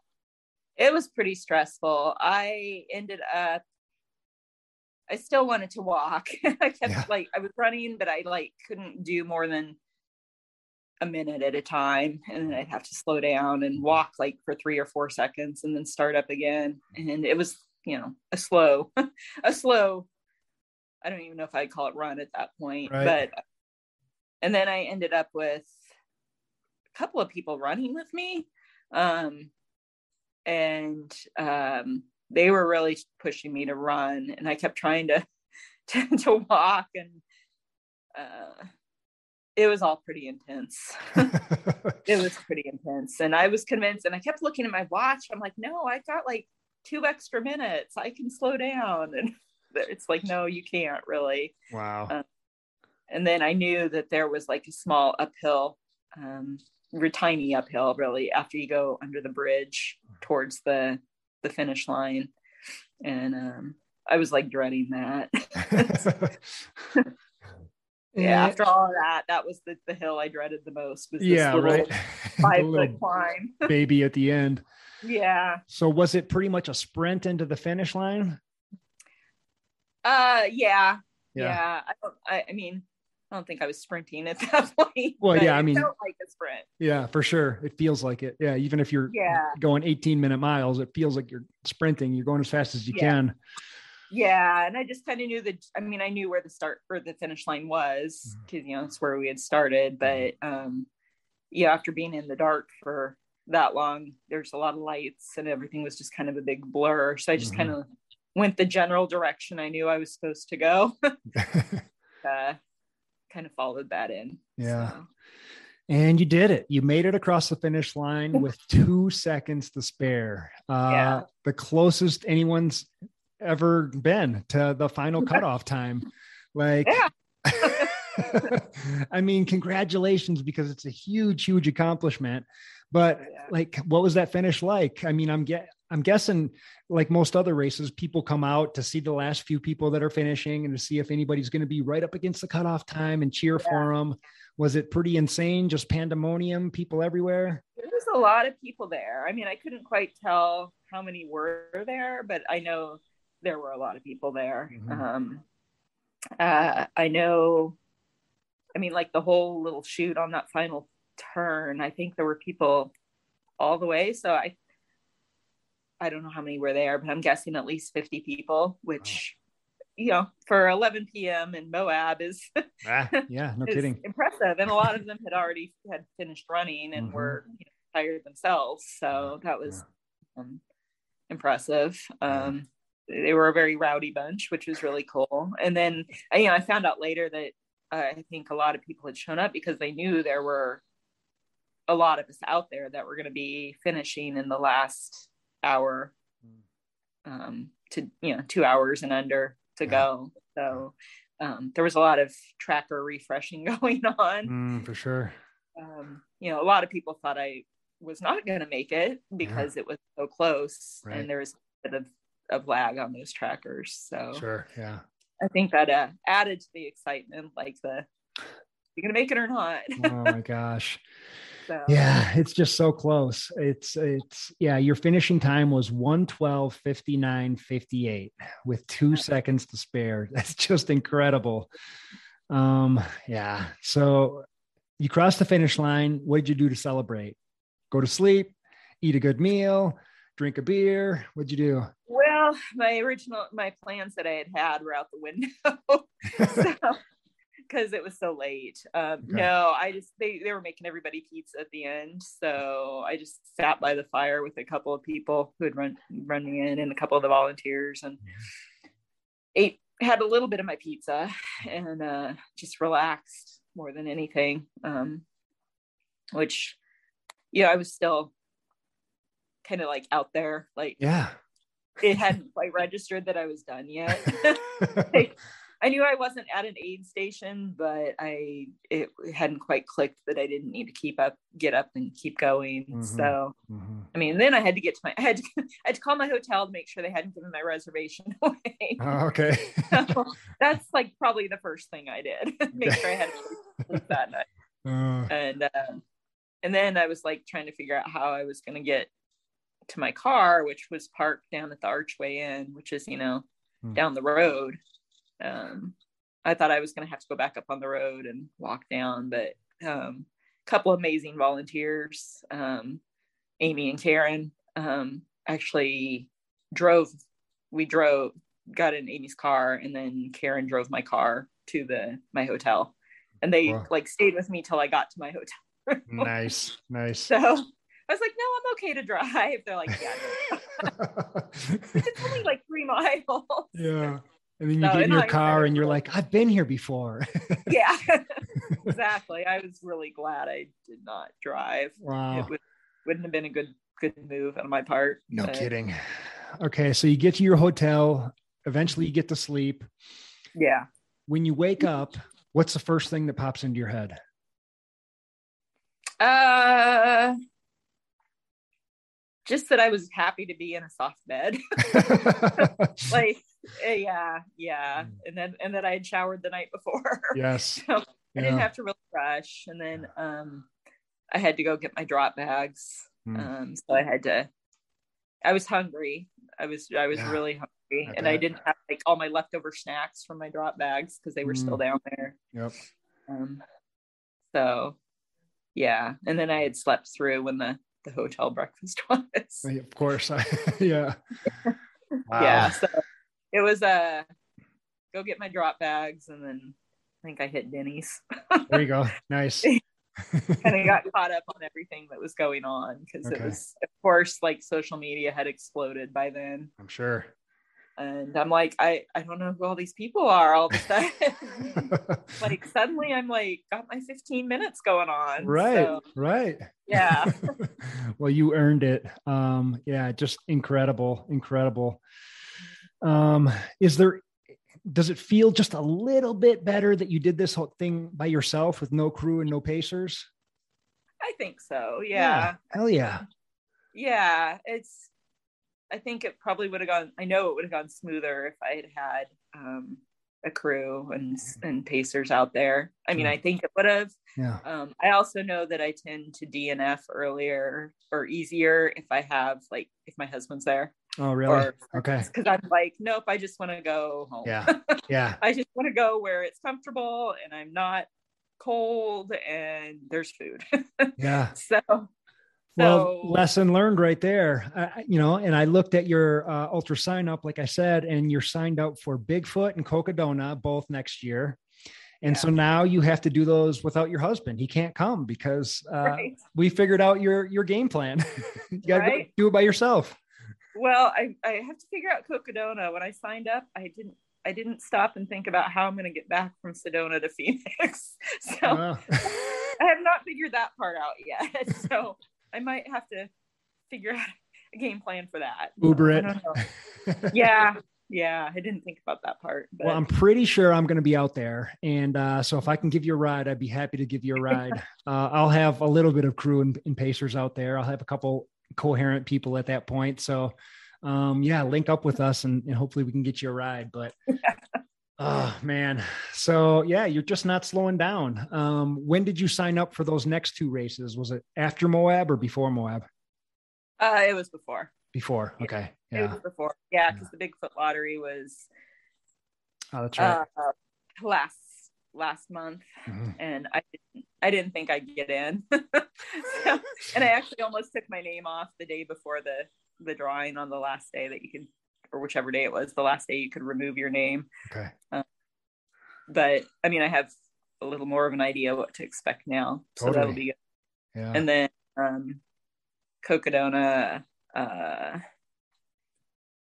It was pretty stressful. I ended up I still wanted to walk. [LAUGHS] I kept yeah. like I was running, but I like couldn't do more than a minute at a time and then I'd have to slow down and walk like for three or four seconds and then start up again. And it was, you know, a slow, [LAUGHS] a slow, I don't even know if I'd call it run at that point, right. but, and then I ended up with a couple of people running with me. Um, and, um, they were really pushing me to run and I kept trying to, [LAUGHS] to, to walk and, uh, it was all pretty intense. [LAUGHS] it was pretty intense. And I was convinced, and I kept looking at my watch. I'm like, no, I got like two extra minutes. I can slow down. And [LAUGHS] it's like, no, you can't really. Wow. Um, and then I knew that there was like a small uphill, um, tiny uphill really after you go under the bridge towards the the finish line. And um, I was like dreading that. [LAUGHS] [LAUGHS] yeah, after all of that, that was the, the hill I dreaded the most. Was yeah, right. [LAUGHS] Five foot climb. baby at the end. Yeah. So was it pretty much a sprint into the finish line? Uh, yeah, yeah. yeah. I don't. I, I, mean, I don't think I was sprinting at [LAUGHS] that point. Well, yeah, I mean, like a sprint. Yeah, for sure. It feels like it. Yeah, even if you're yeah. going 18 minute miles, it feels like you're sprinting. You're going as fast as you yeah. can yeah and i just kind of knew that i mean i knew where the start or the finish line was because mm-hmm. you know it's where we had started but um yeah after being in the dark for that long there's a lot of lights and everything was just kind of a big blur so i just mm-hmm. kind of went the general direction i knew i was supposed to go [LAUGHS] [LAUGHS] uh, kind of followed that in yeah so. And you did it. You made it across the finish line with [LAUGHS] two seconds to spare. Uh, yeah. The closest anyone's ever been to the final [LAUGHS] cutoff time. Like, [LAUGHS] I mean, congratulations because it's a huge, huge accomplishment. But like, what was that finish like? I mean, I'm get I'm guessing like most other races, people come out to see the last few people that are finishing and to see if anybody's going to be right up against the cutoff time and cheer yeah. for them. Was it pretty insane? Just pandemonium, people everywhere? There was a lot of people there. I mean, I couldn't quite tell how many were there, but I know there were a lot of people there. Mm-hmm. Um, uh, I know, I mean, like the whole little shoot on that final turn, I think there were people all the way. So I, I don't know how many were there, but I'm guessing at least 50 people, which, wow. you know, for 11 p.m. in Moab is, [LAUGHS] ah, yeah, no kidding, impressive. And a lot of them had already had finished running and mm-hmm. were you know, tired themselves. So that was yeah. um, impressive. Um, they were a very rowdy bunch, which was really cool. And then, you know, I found out later that uh, I think a lot of people had shown up because they knew there were a lot of us out there that were going to be finishing in the last hour um, to, you know, two hours and under to yeah. go. So um, there was a lot of tracker refreshing [LAUGHS] going on. Mm, for sure. Um, you know, a lot of people thought I was not going to make it because yeah. it was so close right. and there was a bit of of lag on those trackers. So sure, yeah. I think that uh, added to the excitement, like the you're gonna make it or not. oh my [LAUGHS] gosh. So. Yeah, it's just so close. It's it's yeah, your finishing time was 112 59 58 with 2 seconds to spare. [LAUGHS] That's just incredible. Um yeah. So you crossed the finish line. What did you do to celebrate? Go to sleep, eat a good meal, drink a beer. What'd you do? Well, my original my plans that I had had were out the window. [LAUGHS] because it was so late. Um, Okay. No, I just they they were making everybody pizza at the end, so I just sat by the fire with a couple of people who had run run me in and a couple of the volunteers and ate had a little bit of my pizza and uh, just relaxed more than anything. Um, which, yeah, I was still kind of like out there, like Yeah. it hadn't [LAUGHS] quite registered that I was done yet. [LAUGHS] [LAUGHS] Like, I knew I wasn't at an aid station, but I it hadn't quite clicked that I didn't need to keep up, get up, and keep going. Mhm. So, Mhm. I mean, then I had to get to my, [LAUGHS] I had to, I had to call my hotel to make sure they hadn't given my reservation [LAUGHS] away. Oh, okay. So that's like probably the first thing I did. [LAUGHS] make sure I had a place sleep that night, Uh, and um, and then I was like trying to figure out how I was going to get to my car, which was parked down at the Archway Inn, which is you know Hmm. down the road. Um, I thought I was going to have to go back up on the road and walk down, but um, a couple amazing volunteers, um, Amy and Karen, um, actually drove. We drove, got in Amy's car, and then Karen drove my car to the my hotel, and they Wow. like stayed with me till I got to my hotel. nice. Nice. [LAUGHS] So I was like, "No, I'm okay to drive." They're like, "Yeah, no." [LAUGHS] [LAUGHS] it's only like three miles." yeah. And then you No, get in your car and you're like, I've been here before. [LAUGHS] yeah [LAUGHS] exactly i was really glad i did not drive wow. it would, wouldn't have been a good good move on my part No but, kidding. Okay. So you get to your hotel. Eventually you get to sleep. yeah When you wake up, what's the first thing that pops into your head? uh just that i was happy to be in a soft bed [LAUGHS] like yeah yeah and then and that i had showered the night before [LAUGHS] yes. so i didn't have to really rush and then um i had to go get my drop bags Hmm. um so i had to i was hungry i was i was Yeah, really hungry I and i didn't have like all my leftover snacks from my drop bags because they were still Hmm. down there Yep. um so yeah and then i had slept through when the the hotel [LAUGHS] breakfast was Of course. [LAUGHS] I, yeah. Wow. yeah so it was uh go get my drop bags and then i think i hit denny's [LAUGHS] There you go. Nice. [LAUGHS] kind of [LAUGHS] got caught up on everything that was going on because Okay. it was of course like social media had exploded by then I'm sure. and i'm like i i don't know who all these people are all of a sudden like suddenly i'm like got my 15 minutes going on right. So, right. yeah well, you earned it. Um, yeah, just incredible, incredible. Um, is there does it feel just a little bit better that you did this whole thing by yourself with no crew and no pacers? i think so yeah Hell yeah. yeah it's i think it probably would have gone i know it would have gone smoother if i had had um a crew and and pacers out there i mean Sure. i think it would have Yeah. um i also know that i tend to dnf earlier or easier if i have like if my husband's there Oh, really? or Okay. because i'm like nope i just want to go home Yeah. [LAUGHS] Yeah. i just want to go where it's comfortable and i'm not cold and there's food [LAUGHS] Yeah. so Well, so- lesson learned right there. Uh, you know, and I looked at your uh, UltraSignup, like I said, and you're signed up for Bigfoot and Cocodona both next year. And Yeah. so now you have to do those without your husband. He can't come because uh, right we figured out your your game plan. [LAUGHS] you got to Right. do it by yourself. Well, I, I have to figure out Cocodona. When I signed up, I didn't I didn't stop and think about how I'm going to get back from Sedona to Phoenix. [LAUGHS] So [LAUGHS] I have not figured that part out yet. [LAUGHS] So I might have to figure out a game plan for that. Uber it. Yeah, yeah. I didn't think about that part. But Well, I'm pretty sure I'm going to be out there, and uh, so if I can give you a ride, I'd be happy to give you a ride. uh, I'll have a little bit of crew and, and pacers out there. I'll have a couple coherent people at that point. So, um, yeah, link up with us, and, and hopefully we can get you a ride. But oh [LAUGHS] man, so yeah, you're just not slowing down. Um, when did you sign up for those next two races? Was it after Moab or before Moab? uh, it was before. Before. Okay. It Yeah. was before. Yeah, because the Bigfoot lottery was Oh, that's right. uh, last last month. Mhm. and I didn't I didn't think I'd get in. [LAUGHS] so, and I actually almost took my name off the day before the the drawing on the last day that you could or whichever day it was, the last day you could remove your name. Okay. But I mean I have a little more of an idea what to expect now. So that'll be good. Yeah. And then um Cocodona, uh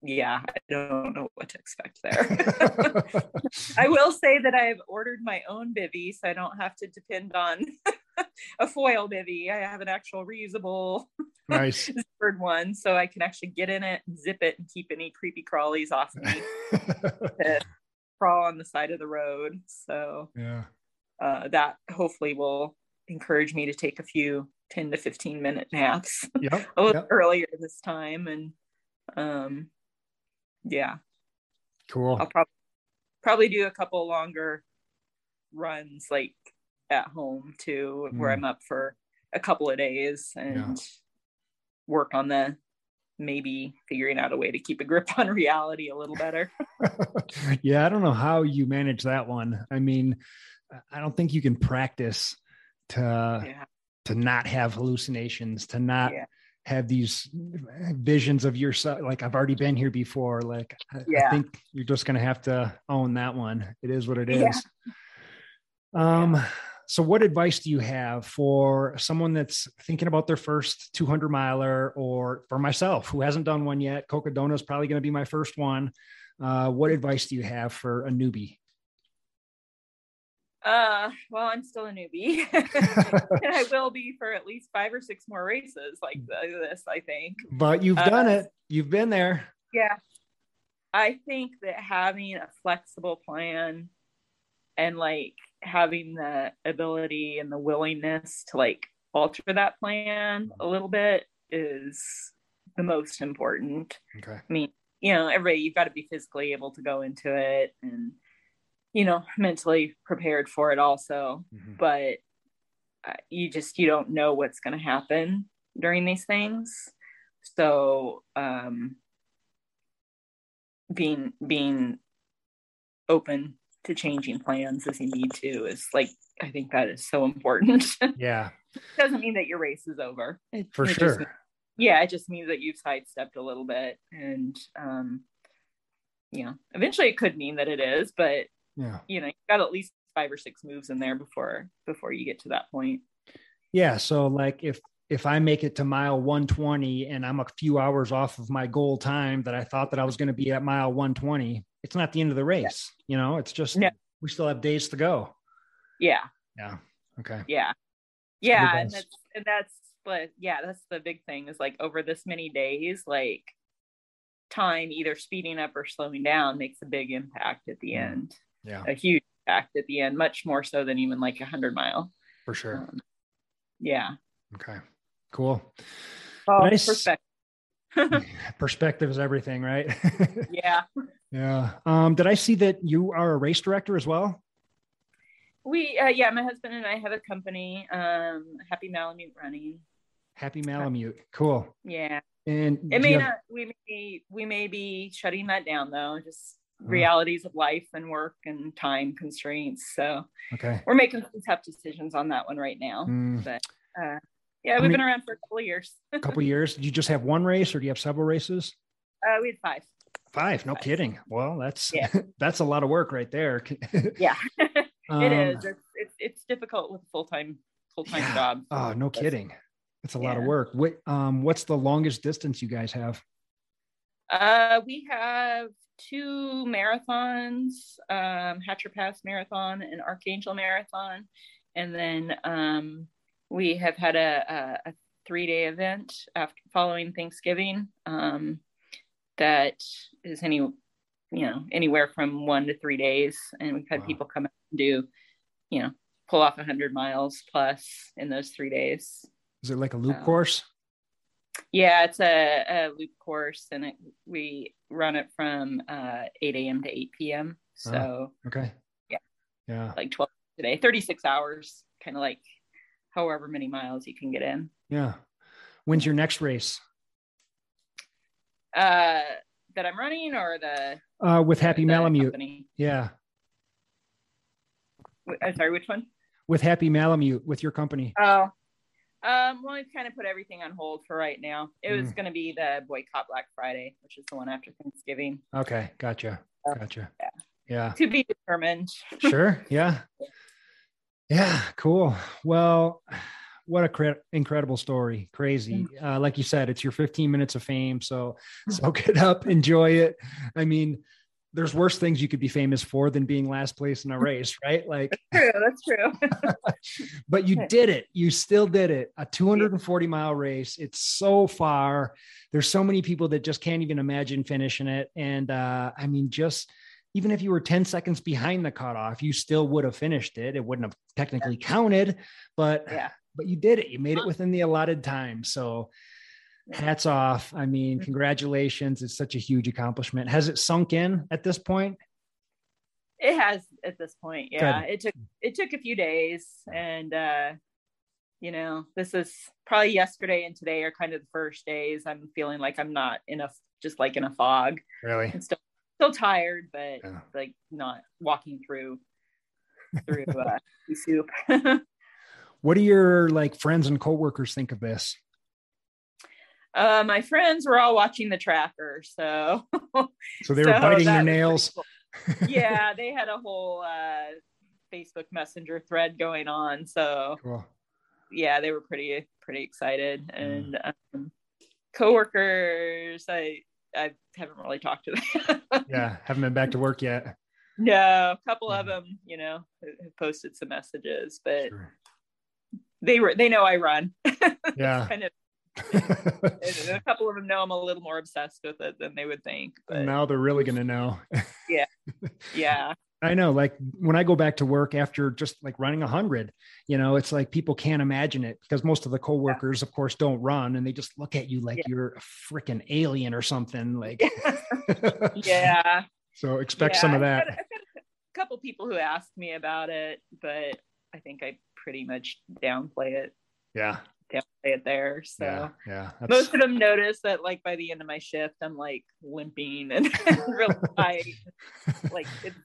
yeah, I don't know what to expect there. [LAUGHS] [LAUGHS] I will say that I've ordered my own bivy, so I don't have to depend on [LAUGHS] a foil bivy. I have an actual reusable nice. zippered one, so I can actually get in it, zip it, and keep any creepy crawlies off me to crawl on the side of the road. So yeah. uh, that hopefully will encourage me to take a few 10 to 15 minute naps Yep. a little yep. earlier this time. And um, yeah, Cool. I'll probably probably do a couple longer runs like at home too, where Mm. I'm up for a couple of days and work on the maybe figuring out a way to keep a grip on reality a little better. [LAUGHS] yeah, I don't know how you manage that one. I mean, I don't think you can practice to yeah. to not have hallucinations, to not Yeah. Have these visions of yourself. Like I've already been here before. Like I, I think you're just gonna have to own that one. It is what it is. Yeah. Um. So, what advice do you have for someone that's thinking about their first 200 miler, or for myself who hasn't done one yet? Cocodona is probably going to be my first one. Uh, what advice do you have for a newbie? Uh, well, I'm still a newbie. [LAUGHS] and I will be for at least five or six more races like this, I think. But you've Uh, done it. You've been there. Yeah. I think that having a flexible plan and like having the ability and the willingness to like alter that plan a little bit is the most important. Okay. I mean, you know, everybody, you've got to be physically able to go into it and, you know, mentally prepared for it also. Mhm. But uh, you just, you don't know what's going to happen during these things. So, um, being, being open to changing plans as you need to is like, I think that is so important. [LAUGHS] Yeah, Doesn't mean that your race is over. It- for it sure. means- yeah it just means that you've sidestepped a little bit and um you know eventually it could mean that it is but Yeah. you know you've got at least five or six moves in there before before you get to that point Yeah. So, like, if if I make it to mile 120 and I'm a few hours off of my goal time that I thought that I was going to be at mile 120, it's not the end of the race. You know, it's just No. we still have days to go. yeah Yeah. Okay. yeah yeah and that's and that's but yeah that's the big thing is like over this many days like time either speeding up or slowing down makes a big impact at the end Yeah, a huge impact at the end much more so than even like a hundred mile for sure. um, yeah Okay. Cool. well, Nice. perspective [LAUGHS] Perspective is everything, right? [LAUGHS] yeah yeah. Um, did I see that you are a race director as well? We, uh, yeah, my husband and I have a company, um, Happy Malamute Running. Happy Malamute. Cool. Yeah, And it may have- not. We may, we may be shutting that down though. Just. Realities of life and work and time constraints. So okay. we're making some tough decisions on that one right now. Mm, But uh, yeah, we've many- been around for a couple of years. a [LAUGHS] couple years. Did you just have one race, or do you have several races? Uh, we had five. Five. No Five. kidding. Well, that's Yeah. [LAUGHS] that's a lot of work right there. [LAUGHS] Yeah, it Um, is. It's, it's it's difficult with a full time full time Yeah. job. Oh, no kidding. It's a lot of work. What um what's the longest distance you guys have? Uh, we have two marathons, um, Hatcher Pass Marathon and Archangel Marathon, and then um, we have had a, a, a three-day event after following Thanksgiving um, that is any, you know, anywhere from one to three days, and we've had Wow. people come out and do, you know, pull off a hundred miles plus in those three days. Is it like a loop course? Yeah, it's a, a loop course, and it, we run it from uh, 8 a.m. to 8 p.m. So Okay. yeah. Yeah. like 12 today, 36 hours, kind of like however many miles you can get in. Yeah. When's your next race? Uh, that I'm running or the Uh with Happy the Malamute. company? Yeah. I'm sorry, which one? With Happy Malamute with your company. Oh, um, well, we've kind of put everything on hold for right now. It was Mm. going to be the boycott Black Friday, which is the one after Thanksgiving, Okay, gotcha. Uh, Gotcha. yeah. Yeah. to be determined. [LAUGHS] Sure. Yeah. Yeah, cool. Well, what a cre- incredible story. Crazy. Uh, like you said, it's your 15 minutes of fame. So soak it up, enjoy it. I mean, there's worse things you could be famous for than being last place in a [LAUGHS] race, right? Like, true, that's true. [LAUGHS] but you did it. You still did it. A 240 mile race. It's so far. There's so many people that just can't even imagine finishing it. And uh, I mean, just even if you were 10 seconds behind the cutoff, you still would have finished it. It wouldn't have technically counted, but yeah. but you did it. You made it within the allotted time. So hats off. I mean, Mm-hmm. congratulations. It's such a huge accomplishment. Has it sunk in at this point? It has at this point. Yeah. Good. It took it took a few days and uh you know, this is probably yesterday and today are kind of the first days I'm feeling like I'm not in a just like in a fog. Really? I'm still still tired, but Yeah. like not walking through through [LAUGHS] uh soup. [LAUGHS] What do your like friends and coworkers think of this? Uh my friends were all watching the tracker, so So they were So biting their nails. cool. yeah, they had a whole uh Facebook Messenger thread going on. So Cool. yeah, they were pretty pretty excited. Mm. And um, coworkers, I I haven't really talked to them. [LAUGHS] Yeah. Haven't been back to work yet. no, a couple of Mhm. them, you know, have posted some messages, but Sure. they were they know I run. [LAUGHS] Yeah. kind of. A couple of them know I'm a little more obsessed with it than they would think. But now they're really going to know. yeah, [LAUGHS] Yeah. I know. Like when I go back to work after just like running a hundred, you know, it's like people can't imagine it because most of the coworkers, of course, don't run and they just look at you like Yeah. you're a freaking alien or something. Like, [LAUGHS] yeah. [LAUGHS] so expect Yeah, some of I've that. I've a couple people who asked me about it, but I think I pretty much downplay it, Yeah. Downplay it there. So Yeah. Yeah. Most of them notice that like by the end of my shift, I'm like limping and [LAUGHS] real tight. [LAUGHS] like it's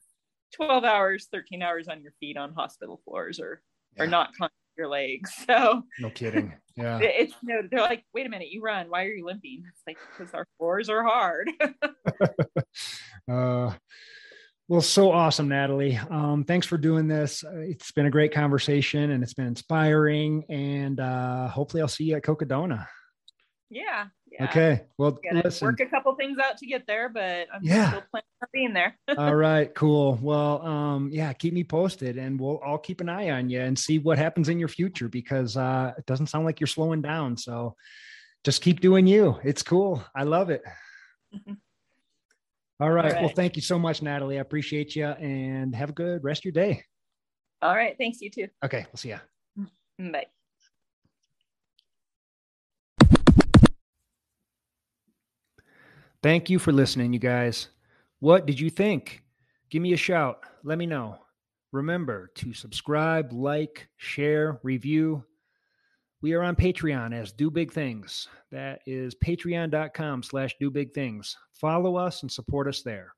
12 hours, 13 hours on your feet on hospital floors or or Yeah. not climbing your legs. [LAUGHS] So no kidding. Yeah. it- it's no, they're like, wait a minute, you run. Why are you limping? It's like because our floors are hard. Uh, well, so awesome, Natalie. Um, thanks for doing this. It's been a great conversation and it's been inspiring. And uh, hopefully, I'll see you at Cocodona. yeah. Yeah. Okay. Well, Gotta listen. work a couple things out to get there, but I'm Yeah. still planning on being there. [LAUGHS] All right, cool. Well, um, yeah, keep me posted and we'll I'll keep an eye on you and see what happens in your future because uh it doesn't sound like you're slowing down. So just keep doing you. It's cool. I love it. [LAUGHS] All right. Well, thank you so much, Natalie. I appreciate you and have a good rest of your day. All right. Thanks, you too. Okay, we'll see ya. Mm-hmm. Bye. Thank you for listening, you guys. What did you think? Give me a shout. Let me know. Remember to subscribe, like, share, review. We are on Patreon as Do Big Things. That is patreon.com slash do big things. Follow us and support us there.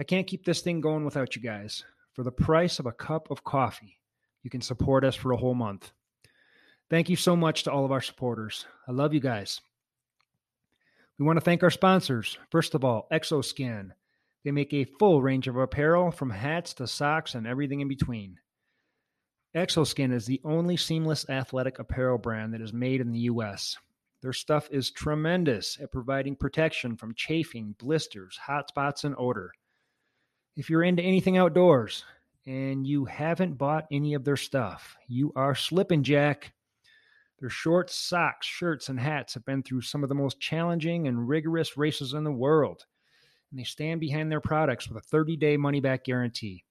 I can't keep this thing going without you guys. For the price of a cup of coffee, you can support us for a whole month. Thank you so much to all of our supporters. I love you guys. We want to thank our sponsors. First of all, Exoskin. They make a full range of apparel from hats to socks and everything in between. Exoskin is the only seamless athletic apparel brand that is made in the U.S. Their stuff is tremendous at providing protection from chafing, blisters, hot spots, and odor. If you're into anything outdoors and you haven't bought any of their stuff, you are slipping, Jack. Their shorts, socks, shirts, and hats have been through some of the most challenging and rigorous races in the world, and they stand behind their products with a 30 day money back guarantee.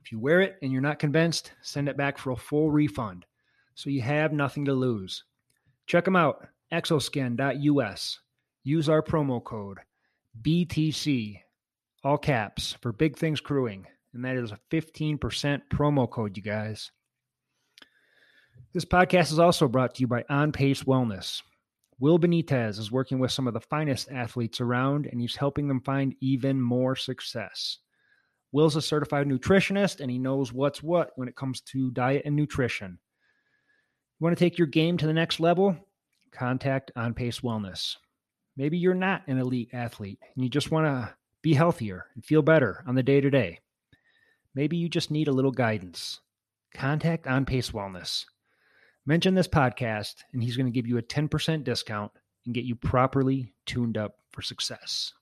If you wear it and you're not convinced, send it back for a full refund so you have nothing to lose. Check them out, exoskin.us. Use our promo code BTC, all caps, for Big Things Crewing, and that is a 15% promo code, you guys. This podcast is also brought to you by On Pace Wellness. Will Benitez is working with some of the finest athletes around, and he's helping them find even more success. Will's a certified nutritionist, and he knows what's what when it comes to diet and nutrition. You want to take your game to the next level? Contact On Pace Wellness. Maybe you're not an elite athlete and you just want to be healthier and feel better on the day to day. Maybe you just need a little guidance. contact On Pace Wellness. Mention this podcast, and he's going to give you a 10% discount and get you properly tuned up for success.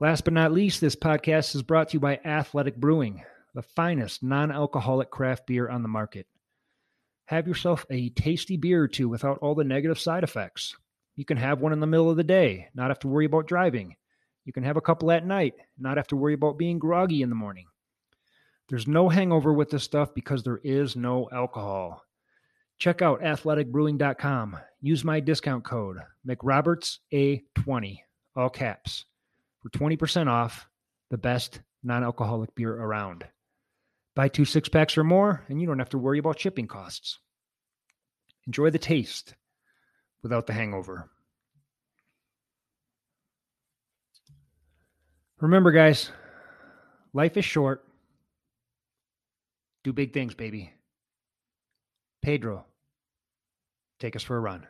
Last but not least, this podcast is brought to you by Athletic Brewing, the finest non alcoholic craft beer on the market. Have yourself a tasty beer or two without all the negative side effects. You can have one in the middle of the day, not have to worry about driving. You can have a couple at night, not have to worry about being groggy in the morning. There's no hangover with this stuff because there is no alcohol. Check out athleticbrewing.com. Use my discount code McRobertsA20, all caps, for 20% off the best non alcoholic beer around. Buy two six packs or more, and you don't have to worry about shipping costs. Enjoy the taste without the hangover. Remember, guys, life is short. Do big things, baby. Pedro, take us for a run.